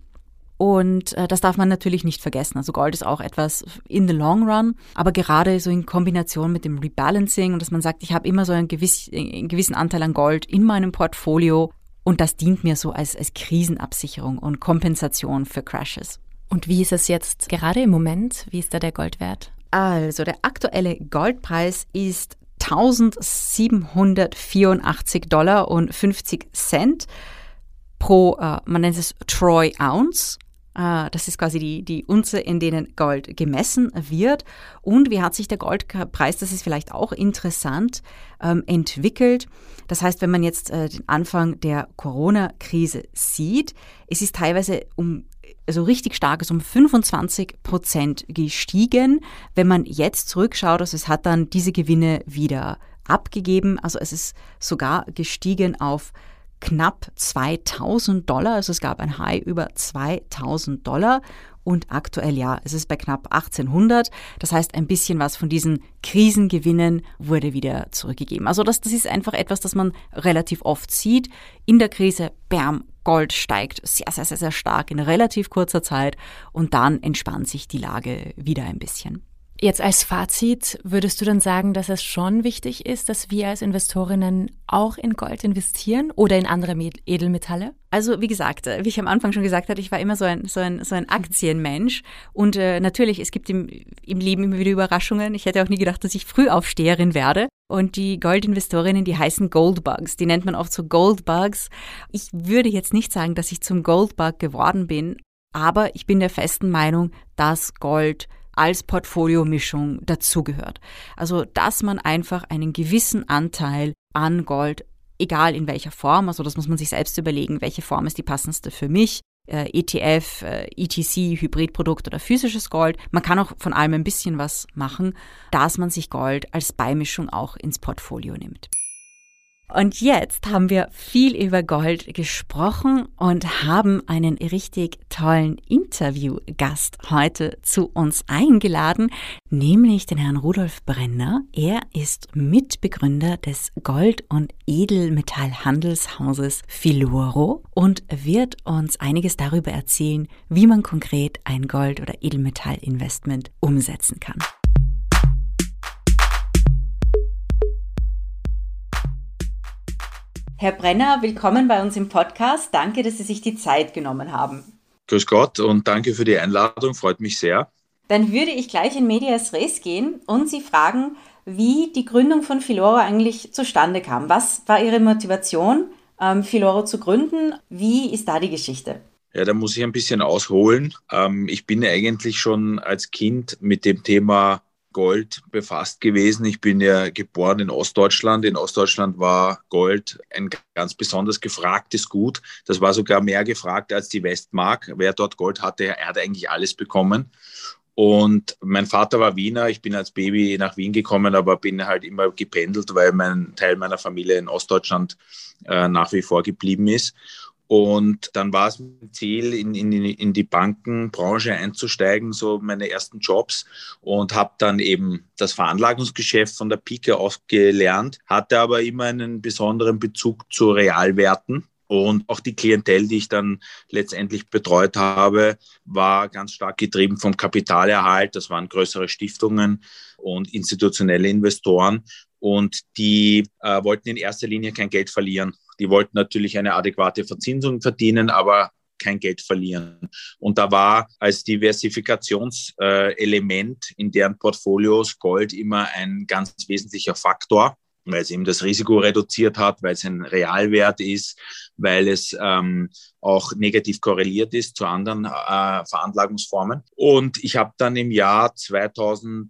Und äh, das darf man natürlich nicht vergessen. Also Gold ist auch etwas in the long run, aber gerade so in Kombination mit dem Rebalancing und dass man sagt, ich habe immer so einen, gewiss, einen gewissen Anteil an Gold in meinem Portfolio, und das dient mir so als, als Krisenabsicherung und Kompensation für Crashes.
Und wie ist es jetzt gerade im Moment? Wie ist da der Goldwert?
Also der aktuelle Goldpreis ist 1784 Dollar und 50 Cent pro, äh, man nennt es Troy Ounce. Äh, das ist quasi die, die Unze, in denen Gold gemessen wird. Und wie hat sich der Goldpreis, das ist vielleicht auch interessant, ähm, entwickelt. Das heißt, wenn man jetzt äh, den Anfang der Corona-Krise sieht, es ist teilweise um also richtig stark ist um 25 Prozent gestiegen. Wenn man jetzt zurückschaut, also es hat dann diese Gewinne wieder abgegeben. Also es ist sogar gestiegen auf knapp 2000 Dollar. Also es gab ein High über 2000 Dollar und aktuell ja, es ist bei knapp 1800. Das heißt, ein bisschen was von diesen Krisengewinnen wurde wieder zurückgegeben. Also das, das ist einfach etwas, das man relativ oft sieht. In der Krise, bam, Gold steigt sehr, sehr, sehr, sehr stark in relativ kurzer Zeit und dann entspannt sich die Lage wieder ein bisschen.
Jetzt als Fazit würdest du dann sagen, dass es schon wichtig ist, dass wir als Investorinnen auch in Gold investieren oder in andere Edelmetalle?
Also wie gesagt, wie ich am Anfang schon gesagt hatte, ich war immer so ein, so ein, so ein Aktienmensch und äh, natürlich, es gibt im, im Leben immer wieder Überraschungen. Ich hätte auch nie gedacht, dass ich Frühaufsteherin werde. Und die Goldinvestorinnen, die heißen Goldbugs. Die nennt man oft so Goldbugs. Ich würde jetzt nicht sagen, dass ich zum Goldbug geworden bin, aber ich bin der festen Meinung, dass Gold als Portfoliomischung dazugehört. Also, dass man einfach einen gewissen Anteil an Gold, egal in welcher Form, also das muss man sich selbst überlegen, welche Form ist die passendste für mich, äh, ETF, äh, ETC, Hybridprodukt oder physisches Gold. Man kann auch von allem ein bisschen was machen, dass man sich Gold als Beimischung auch ins Portfolio nimmt. Und jetzt haben wir viel über Gold gesprochen und haben einen richtig tollen Interviewgast heute zu uns eingeladen, nämlich den Herrn Rudolf Brenner. Er ist Mitbegründer des Gold- und Edelmetallhandelshauses Filoro und wird uns einiges darüber erzählen, wie man konkret ein Gold- oder Edelmetallinvestment umsetzen kann. Herr Brenner, willkommen bei uns im Podcast. Danke, dass Sie sich die Zeit genommen haben.
Grüß Gott und danke für die Einladung, freut mich sehr.
Dann würde ich gleich in Medias Res gehen und Sie fragen, wie die Gründung von Filoro eigentlich zustande kam. Was war Ihre Motivation, ähm, Filoro zu gründen? Wie ist da die Geschichte?
Ja, da muss ich ein bisschen ausholen. Ähm, ich bin eigentlich schon als Kind mit dem Thema Gold befasst gewesen. Ich bin ja geboren in Ostdeutschland. In Ostdeutschland war Gold ein ganz besonders gefragtes Gut. Das war sogar mehr gefragt als die Westmark. Wer dort Gold hatte, er hat eigentlich alles bekommen. Und mein Vater war Wiener. Ich bin als Baby nach Wien gekommen, aber bin halt immer gependelt, weil mein Teil meiner Familie in Ostdeutschland äh, nach wie vor geblieben ist. Und dann war es mein Ziel, in, in, in die Bankenbranche einzusteigen, so meine ersten Jobs und habe dann eben das Veranlagungsgeschäft von der Pike auf gelernt, hatte aber immer einen besonderen Bezug zu Realwerten. Und auch die Klientel, die ich dann letztendlich betreut habe, war ganz stark getrieben vom Kapitalerhalt. Das waren größere Stiftungen und institutionelle Investoren. Und die äh, wollten in erster Linie kein Geld verlieren. Die wollten natürlich eine adäquate Verzinsung verdienen, aber kein Geld verlieren. Und da war als Diversifikationselement in deren Portfolios Gold immer ein ganz wesentlicher Faktor weil es eben das Risiko reduziert hat, weil es ein Realwert ist, weil es ähm, auch negativ korreliert ist zu anderen äh, Veranlagungsformen. Und ich habe dann im Jahr 2008,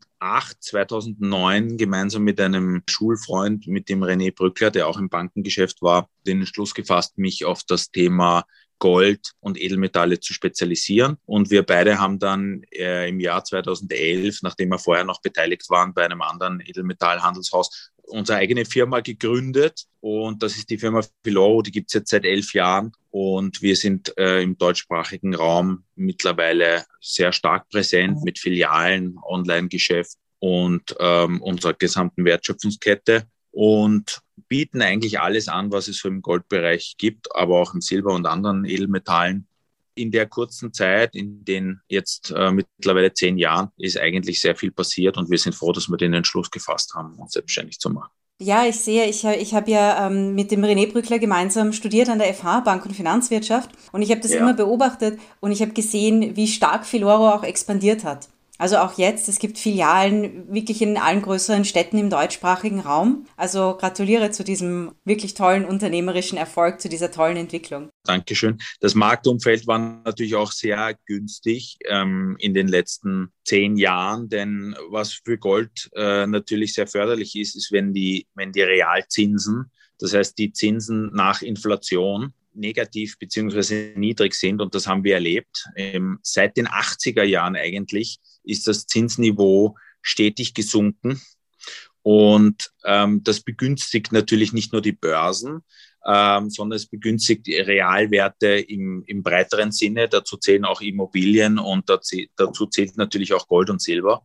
2009 gemeinsam mit einem Schulfreund, mit dem René Brückler, der auch im Bankengeschäft war, den Entschluss gefasst, mich auf das Thema Gold und Edelmetalle zu spezialisieren. Und wir beide haben dann äh, im Jahr 2011, nachdem wir vorher noch beteiligt waren bei einem anderen Edelmetallhandelshaus, unsere eigene Firma gegründet und das ist die Firma Filoro, die gibt es jetzt seit elf Jahren und wir sind äh, im deutschsprachigen Raum mittlerweile sehr stark präsent mit Filialen, Online-Geschäft und ähm, unserer gesamten Wertschöpfungskette und bieten eigentlich alles an, was es so im Goldbereich gibt, aber auch im Silber und anderen Edelmetallen in der kurzen Zeit, in den jetzt äh, mittlerweile zehn Jahren, ist eigentlich sehr viel passiert und wir sind froh, dass wir den Entschluss gefasst haben, uns selbstständig zu machen.
Ja, ich sehe, ich, ich habe ja ähm, mit dem René Brückler gemeinsam studiert an der FH Bank und Finanzwirtschaft und ich habe das ja. immer beobachtet und ich habe gesehen, wie stark Filoro auch expandiert hat. Also auch jetzt, es gibt Filialen wirklich in allen größeren Städten im deutschsprachigen Raum. Also gratuliere zu diesem wirklich tollen unternehmerischen Erfolg, zu dieser tollen Entwicklung.
Dankeschön. Das Marktumfeld war natürlich auch sehr günstig ähm, in den letzten zehn Jahren, denn was für Gold äh, natürlich sehr förderlich ist, ist, wenn die, wenn die Realzinsen, das heißt die Zinsen nach Inflation, negativ beziehungsweise niedrig sind. Und das haben wir erlebt. Ähm, seit den 80er Jahren eigentlich ist das Zinsniveau stetig gesunken. Und ähm, das begünstigt natürlich nicht nur die Börsen, ähm, sondern es begünstigt Realwerte im, im breiteren Sinne. Dazu zählen auch Immobilien und dazu zählt natürlich auch Gold und Silber.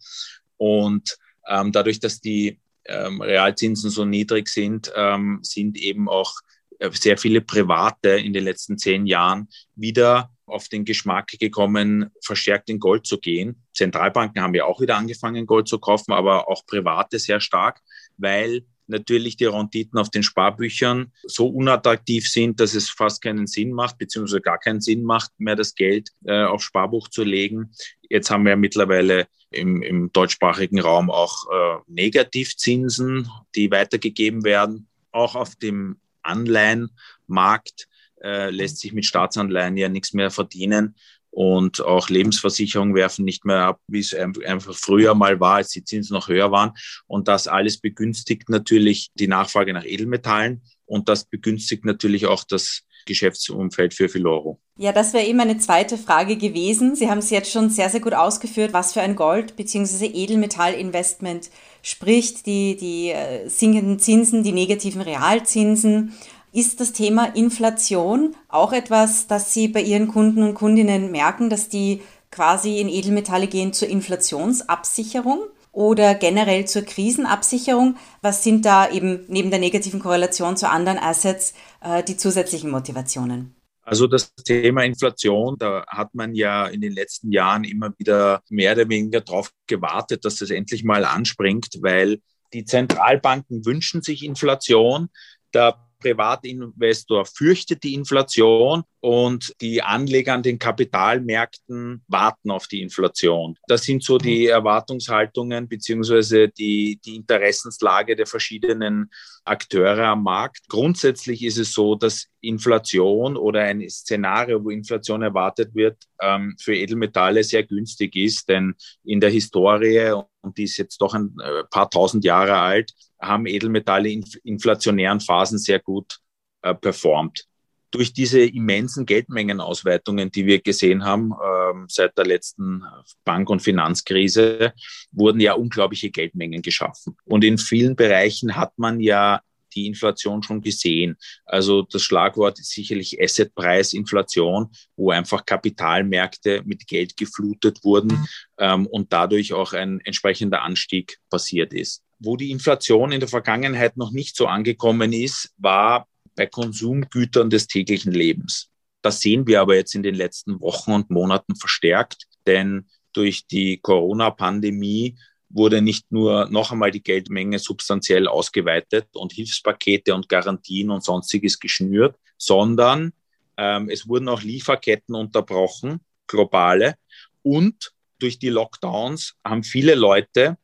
Und ähm, dadurch, dass die ähm, Realzinsen so niedrig sind, ähm, sind eben auch äh, sehr viele Private in den letzten zehn Jahren wieder auf den Geschmack gekommen, verstärkt in Gold zu gehen. Zentralbanken haben ja auch wieder angefangen, Gold zu kaufen, aber auch Private sehr stark, weil natürlich die Renditen auf den Sparbüchern so unattraktiv sind, dass es fast keinen Sinn macht, beziehungsweise gar keinen Sinn macht, mehr das Geld äh, auf Sparbuch zu legen. Jetzt haben wir mittlerweile im, im deutschsprachigen Raum auch äh, Negativzinsen, die weitergegeben werden. Auch auf dem Anleihenmarkt äh, lässt sich mit Staatsanleihen ja nichts mehr verdienen. Und auch Lebensversicherungen werfen nicht mehr ab, wie es einfach früher mal war, als die Zinsen noch höher waren. Und das alles begünstigt natürlich die Nachfrage nach Edelmetallen. Und das begünstigt natürlich auch das Geschäftsumfeld für Filoro.
Ja, das wäre eben eine zweite Frage gewesen. Sie haben es jetzt schon sehr, sehr gut ausgeführt, was für ein Gold- bzw. Edelmetallinvestment spricht, die, die äh, sinkenden Zinsen, die negativen Realzinsen ist das Thema Inflation auch etwas, das Sie bei Ihren Kunden und Kundinnen merken, dass die quasi in Edelmetalle gehen zur Inflationsabsicherung oder generell zur Krisenabsicherung? Was sind da eben neben der negativen Korrelation zu anderen Assets äh, die zusätzlichen Motivationen?
Also das Thema Inflation, da hat man ja in den letzten Jahren immer wieder mehr oder weniger darauf gewartet, dass das endlich mal anspringt, weil die Zentralbanken wünschen sich Inflation. Der Privatinvestor fürchtet die Inflation und die Anleger an den Kapitalmärkten warten auf die Inflation. Das sind so die Erwartungshaltungen beziehungsweise die, die Interessenslage der verschiedenen Akteure am Markt. Grundsätzlich ist es so, dass Inflation oder ein Szenario, wo Inflation erwartet wird, ähm, für Edelmetalle sehr günstig ist, denn in der Historie, und die ist jetzt doch ein äh, paar tausend Jahre alt, haben Edelmetalle in inflationären Phasen sehr gut äh, performt. Durch diese immensen Geldmengenausweitungen, die wir gesehen haben ähm, seit der letzten Bank- und Finanzkrise, wurden ja unglaubliche Geldmengen geschaffen. Und in vielen Bereichen hat man ja die Inflation schon gesehen. Also das Schlagwort ist sicherlich Assetpreisinflation, wo einfach Kapitalmärkte mit Geld geflutet wurden ähm, und dadurch auch ein entsprechender Anstieg passiert ist. Wo die Inflation in der Vergangenheit noch nicht so angekommen ist, war bei Konsumgütern des täglichen Lebens. Das sehen wir aber jetzt in den letzten Wochen und Monaten verstärkt, denn durch die Corona-Pandemie wurde nicht nur noch einmal die Geldmenge substanziell ausgeweitet und Hilfspakete und Garantien und sonstiges geschnürt, sondern ähm, es wurden auch Lieferketten unterbrochen, globale. Und durch die Lockdowns haben viele Leute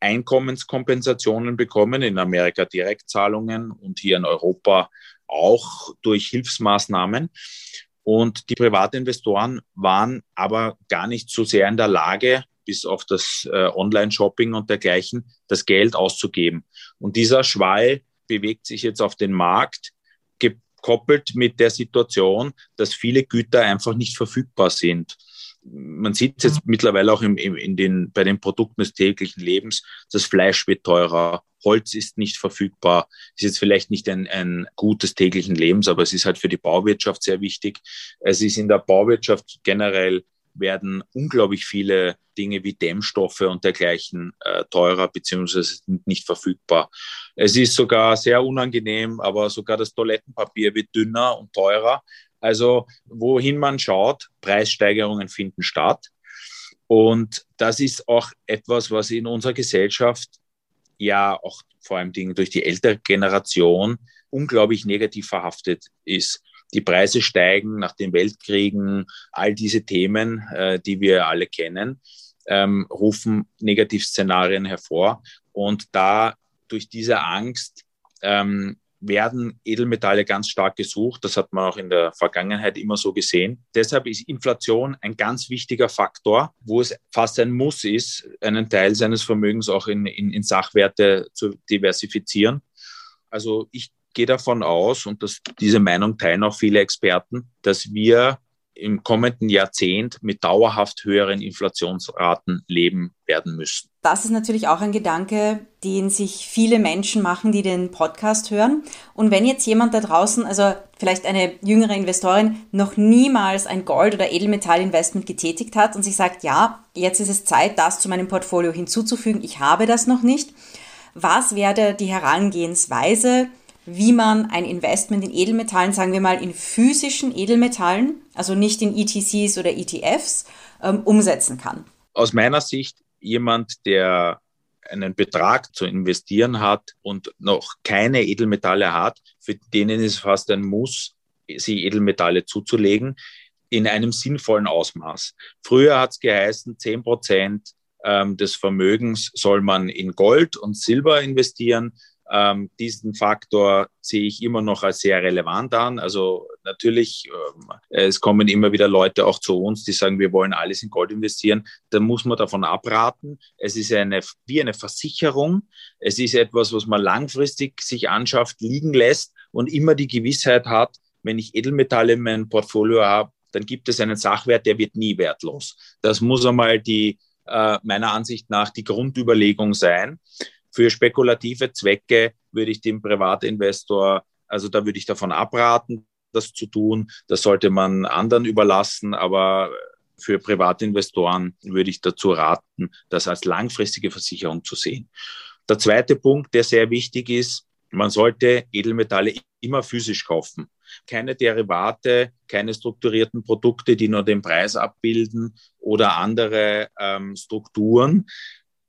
Einkommenskompensationen bekommen, in Amerika Direktzahlungen und hier in Europa auch durch Hilfsmaßnahmen. Und die Privatinvestoren waren aber gar nicht so sehr in der Lage, bis auf das äh, Online-Shopping und dergleichen, das Geld auszugeben. Und dieser Schwall bewegt sich jetzt auf den Markt, gekoppelt mit der Situation, dass viele Güter einfach nicht verfügbar sind. Man sieht es jetzt mittlerweile auch im, im, in den, bei den Produkten des täglichen Lebens, das Fleisch wird teurer, Holz ist nicht verfügbar, ist jetzt vielleicht nicht ein, ein gutes täglichen Lebens, aber es ist halt für die Bauwirtschaft sehr wichtig. Es ist in der Bauwirtschaft generell werden unglaublich viele Dinge wie Dämmstoffe und dergleichen äh, teurer beziehungsweise nicht verfügbar. Es ist sogar sehr unangenehm, aber sogar das Toilettenpapier wird dünner und teurer. Also wohin man schaut, Preissteigerungen finden statt. Und das ist auch etwas, was in unserer Gesellschaft ja auch vor allem durch die ältere Generation unglaublich negativ verhaftet ist die Preise steigen nach den Weltkriegen, all diese Themen, äh, die wir alle kennen, ähm, rufen Negativszenarien hervor. Und da durch diese Angst ähm, werden Edelmetalle ganz stark gesucht. Das hat man auch in der Vergangenheit immer so gesehen. Deshalb ist Inflation ein ganz wichtiger Faktor, wo es fast ein Muss ist, einen Teil seines Vermögens auch in, in, in Sachwerte zu diversifizieren. Also ich gehe davon aus, und das, diese Meinung teilen auch viele Experten, dass wir im kommenden Jahrzehnt mit dauerhaft höheren Inflationsraten leben werden müssen.
Das ist natürlich auch ein Gedanke, den sich viele Menschen machen, die den Podcast hören. Und wenn jetzt jemand da draußen, also vielleicht eine jüngere Investorin, noch niemals ein Gold- oder Edelmetallinvestment getätigt hat und sich sagt, ja, jetzt ist es Zeit, das zu meinem Portfolio hinzuzufügen, ich habe das noch nicht. Was wäre die Herangehensweise, wie man ein Investment in Edelmetallen, sagen wir mal in physischen Edelmetallen, also nicht in ETCs oder ETFs, ähm, umsetzen kann?
Aus meiner Sicht jemand, der einen Betrag zu investieren hat und noch keine Edelmetalle hat, für denen ist es fast ein Muss, sich Edelmetalle zuzulegen, in einem sinnvollen Ausmaß. Früher hat es geheißen, 10 Prozent ähm, des Vermögens soll man in Gold und Silber investieren. Ähm, diesen Faktor sehe ich immer noch als sehr relevant an. Also natürlich, ähm, es kommen immer wieder Leute auch zu uns, die sagen, wir wollen alles in Gold investieren. Da muss man davon abraten. Es ist eine, wie eine Versicherung. Es ist etwas, was man langfristig sich anschafft, liegen lässt und immer die Gewissheit hat, wenn ich Edelmetalle in meinem Portfolio habe, dann gibt es einen Sachwert, der wird nie wertlos. Das muss einmal die, äh, meiner Ansicht nach die Grundüberlegung sein. Für spekulative Zwecke würde ich dem Privatinvestor, also da würde ich davon abraten, das zu tun. Das sollte man anderen überlassen, aber für Privatinvestoren würde ich dazu raten, das als langfristige Versicherung zu sehen. Der zweite Punkt, der sehr wichtig ist, man sollte Edelmetalle immer physisch kaufen. Keine Derivate, keine strukturierten Produkte, die nur den Preis abbilden oder andere ähm, Strukturen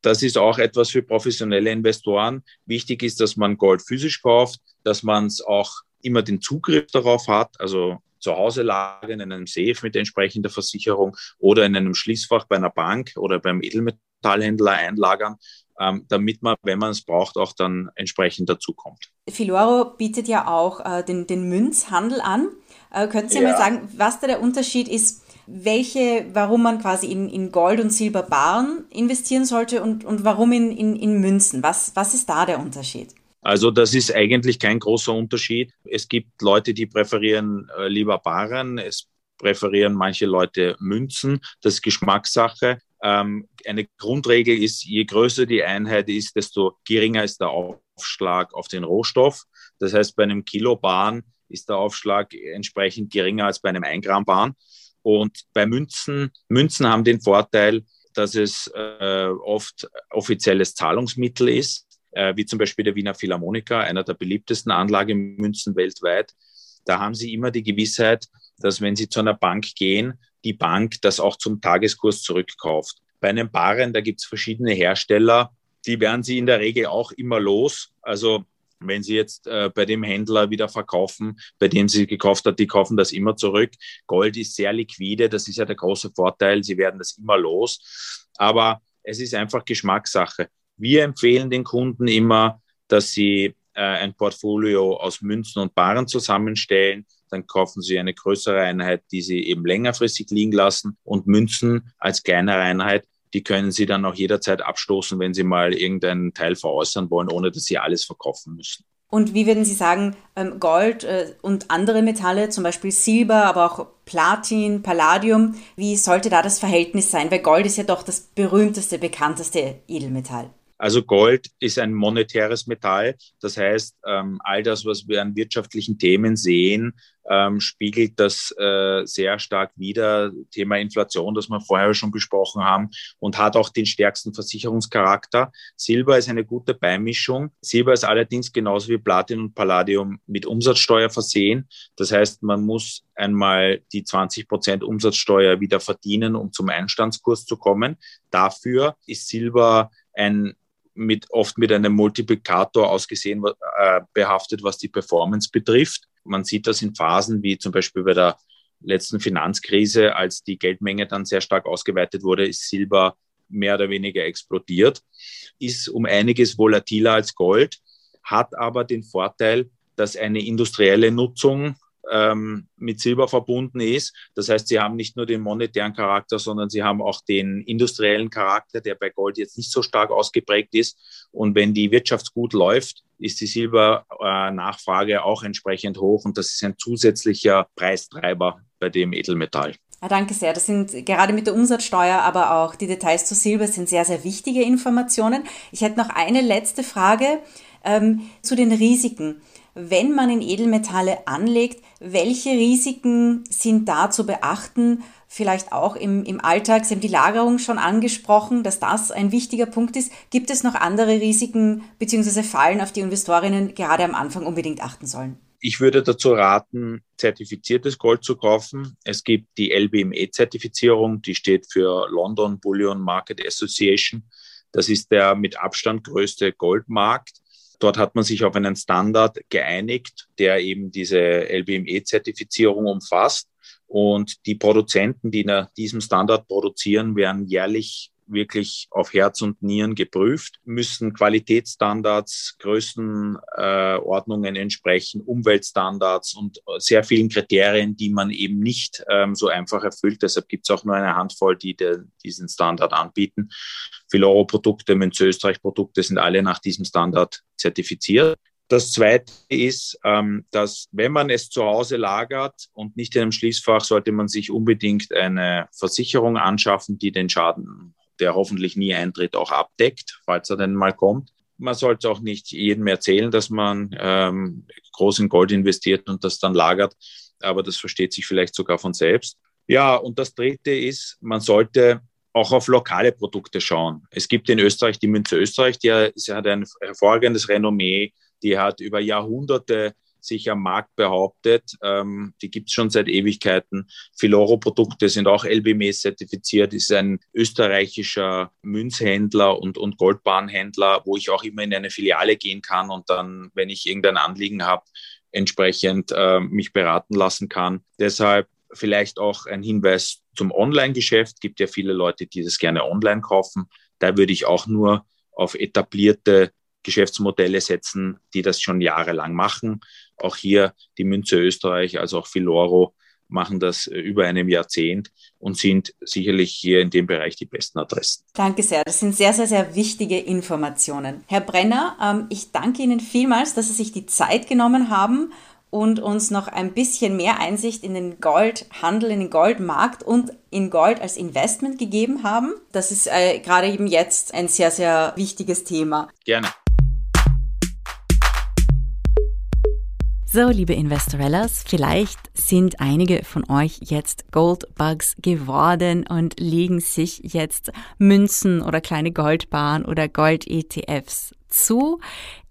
das ist auch etwas für professionelle Investoren. Wichtig ist, dass man Gold physisch kauft, dass man es auch immer den Zugriff darauf hat, also zu Hause lagern in einem Safe mit entsprechender Versicherung oder in einem Schließfach bei einer Bank oder beim Edelmetallhändler einlagern, ähm, damit man, wenn man es braucht, auch dann entsprechend dazukommt.
Filoro bietet ja auch äh, den, den Münzhandel an. Äh, könnten Sie ja. mal sagen, was da der Unterschied ist welche, warum man quasi in, in Gold- und Silberbarren investieren sollte und, und warum in, in, in Münzen. Was, was ist da der Unterschied?
Also das ist eigentlich kein großer Unterschied. Es gibt Leute, die präferieren äh, lieber Barren. Es präferieren manche Leute Münzen. Das ist Geschmackssache. Ähm, eine Grundregel ist, je größer die Einheit ist, desto geringer ist der Aufschlag auf den Rohstoff. Das heißt, bei einem Kilo Bahn ist der Aufschlag entsprechend geringer als bei einem 1 Gramm Bahn. Und bei Münzen, Münzen haben den Vorteil, dass es äh, oft offizielles Zahlungsmittel ist, äh, wie zum Beispiel der Wiener Philharmoniker, einer der beliebtesten Anlagemünzen weltweit. Da haben Sie immer die Gewissheit, dass wenn Sie zu einer Bank gehen, die Bank das auch zum Tageskurs zurückkauft. Bei einem Baren, da gibt es verschiedene Hersteller, die werden Sie in der Regel auch immer los. Also wenn Sie jetzt äh, bei dem Händler wieder verkaufen, bei dem Sie gekauft hat, die kaufen das immer zurück. Gold ist sehr liquide, das ist ja der große Vorteil. Sie werden das immer los. Aber es ist einfach Geschmackssache. Wir empfehlen den Kunden immer, dass sie äh, ein Portfolio aus Münzen und Baren zusammenstellen. Dann kaufen sie eine größere Einheit, die sie eben längerfristig liegen lassen und Münzen als kleinere Einheit die können Sie dann auch jederzeit abstoßen, wenn Sie mal irgendeinen Teil veräußern wollen, ohne dass Sie alles verkaufen müssen.
Und wie würden Sie sagen, ähm, Gold äh, und andere Metalle, zum Beispiel Silber, aber auch Platin, Palladium, wie sollte da das Verhältnis sein? Weil Gold ist ja doch das berühmteste, bekannteste Edelmetall.
Also Gold ist ein monetäres Metall. Das heißt, ähm, all das, was wir an wirtschaftlichen Themen sehen, ähm, spiegelt das äh, sehr stark wider. Thema Inflation, das wir vorher schon besprochen haben, und hat auch den stärksten Versicherungscharakter. Silber ist eine gute Beimischung. Silber ist allerdings genauso wie Platin und Palladium mit Umsatzsteuer versehen. Das heißt, man muss einmal die 20 Prozent Umsatzsteuer wieder verdienen, um zum Einstandskurs zu kommen. Dafür ist Silber ein mit, oft mit einem Multiplikator ausgesehen äh, behaftet, was die Performance betrifft. Man sieht das in Phasen wie zum Beispiel bei der letzten Finanzkrise, als die Geldmenge dann sehr stark ausgeweitet wurde, ist Silber mehr oder weniger explodiert, ist um einiges volatiler als Gold, hat aber den Vorteil, dass eine industrielle Nutzung ähm, mit Silber verbunden ist. Das heißt, sie haben nicht nur den monetären Charakter, sondern sie haben auch den industriellen Charakter, der bei Gold jetzt nicht so stark ausgeprägt ist. Und wenn die Wirtschaft gut läuft, ist die Silbernachfrage auch entsprechend hoch und das ist ein zusätzlicher Preistreiber bei dem Edelmetall.
Ja, danke sehr. Das sind gerade mit der Umsatzsteuer, aber auch die Details zu Silber sind sehr, sehr wichtige Informationen. Ich hätte noch eine letzte Frage ähm, zu den Risiken wenn man in Edelmetalle anlegt, welche Risiken sind da zu beachten? Vielleicht auch im, im Alltag, Sie haben die Lagerung schon angesprochen, dass das ein wichtiger Punkt ist. Gibt es noch andere Risiken bzw. Fallen, auf die Investorinnen gerade am Anfang unbedingt achten sollen?
Ich würde dazu raten, zertifiziertes Gold zu kaufen. Es gibt die LBME-Zertifizierung, die steht für London Bullion Market Association. Das ist der mit Abstand größte Goldmarkt. Dort hat man sich auf einen Standard geeinigt, der eben diese LBME-Zertifizierung umfasst. Und die Produzenten, die nach diesem Standard produzieren, werden jährlich wirklich auf Herz und Nieren geprüft, müssen Qualitätsstandards, Größenordnungen äh, entsprechen, Umweltstandards und sehr vielen Kriterien, die man eben nicht ähm, so einfach erfüllt. Deshalb gibt es auch nur eine Handvoll, die de, diesen Standard anbieten. Filoro-Produkte, Münze Österreich-Produkte sind alle nach diesem Standard zertifiziert. Das Zweite ist, ähm, dass wenn man es zu Hause lagert und nicht in einem Schließfach, sollte man sich unbedingt eine Versicherung anschaffen, die den Schaden der hoffentlich nie eintritt, auch abdeckt, falls er denn mal kommt. Man sollte auch nicht jedem erzählen, dass man ähm, groß in Gold investiert und das dann lagert, aber das versteht sich vielleicht sogar von selbst. Ja, und das Dritte ist, man sollte auch auf lokale Produkte schauen. Es gibt in Österreich die Münze Österreich, die hat ein hervorragendes Renommee, die hat über Jahrhunderte sich am Markt behauptet. Ähm, die gibt es schon seit Ewigkeiten. Filoro-Produkte sind auch LBMS zertifiziert, ist ein österreichischer Münzhändler und, und Goldbahnhändler, wo ich auch immer in eine Filiale gehen kann und dann, wenn ich irgendein Anliegen habe, entsprechend äh, mich beraten lassen kann. Deshalb vielleicht auch ein Hinweis zum Online-Geschäft. Gibt ja viele Leute, die das gerne online kaufen. Da würde ich auch nur auf etablierte Geschäftsmodelle setzen, die das schon jahrelang machen. Auch hier die Münze Österreich, also auch Filoro, machen das äh, über einem Jahrzehnt und sind sicherlich hier in dem Bereich die besten Adressen.
Danke sehr. Das sind sehr, sehr, sehr wichtige Informationen. Herr Brenner, ähm, ich danke Ihnen vielmals, dass Sie sich die Zeit genommen haben und uns noch ein bisschen mehr Einsicht in den Goldhandel, in den Goldmarkt und in Gold als Investment gegeben haben. Das ist äh, gerade eben jetzt ein sehr, sehr wichtiges Thema.
Gerne.
So, liebe Investorellas, vielleicht sind einige von euch jetzt Goldbugs geworden und legen sich jetzt Münzen oder kleine Goldbahn oder Gold-ETFs zu.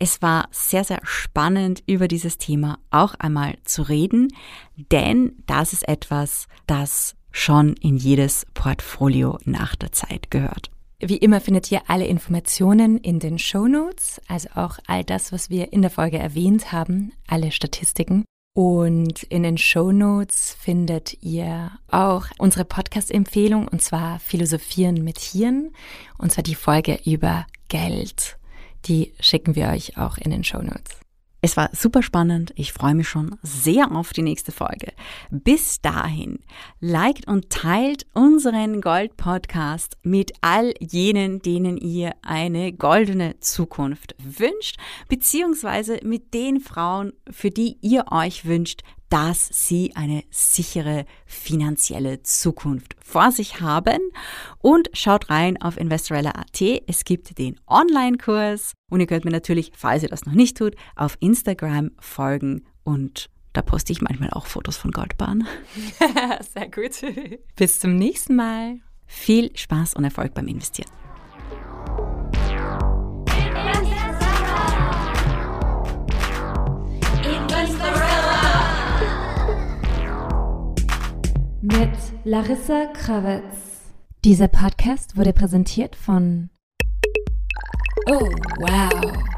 Es war sehr, sehr spannend, über dieses Thema auch einmal zu reden, denn das ist etwas, das schon in jedes Portfolio nach der Zeit gehört.
Wie immer findet ihr alle Informationen in den Show Notes, also auch all das, was wir in der Folge erwähnt haben, alle Statistiken. Und in den Show Notes findet ihr auch unsere Podcast-Empfehlung, und zwar Philosophieren mit Hirn, und zwar die Folge über Geld. Die schicken wir euch auch in den Show Notes.
Es war super spannend. Ich freue mich schon sehr auf die nächste Folge. Bis dahin, liked und teilt unseren Gold Podcast mit all jenen, denen ihr eine goldene Zukunft wünscht, beziehungsweise mit den Frauen, für die ihr euch wünscht, dass sie eine sichere finanzielle Zukunft vor sich haben. Und schaut rein auf investorella.at. Es gibt den Online-Kurs und ihr könnt mir natürlich, falls ihr das noch nicht tut, auf Instagram folgen und da poste ich manchmal auch Fotos von Goldbahn. (laughs)
Sehr gut. Bis zum nächsten Mal.
Viel Spaß und Erfolg beim Investieren.
Mit Larissa Krawitz. Dieser Podcast wurde präsentiert von Oh, wow.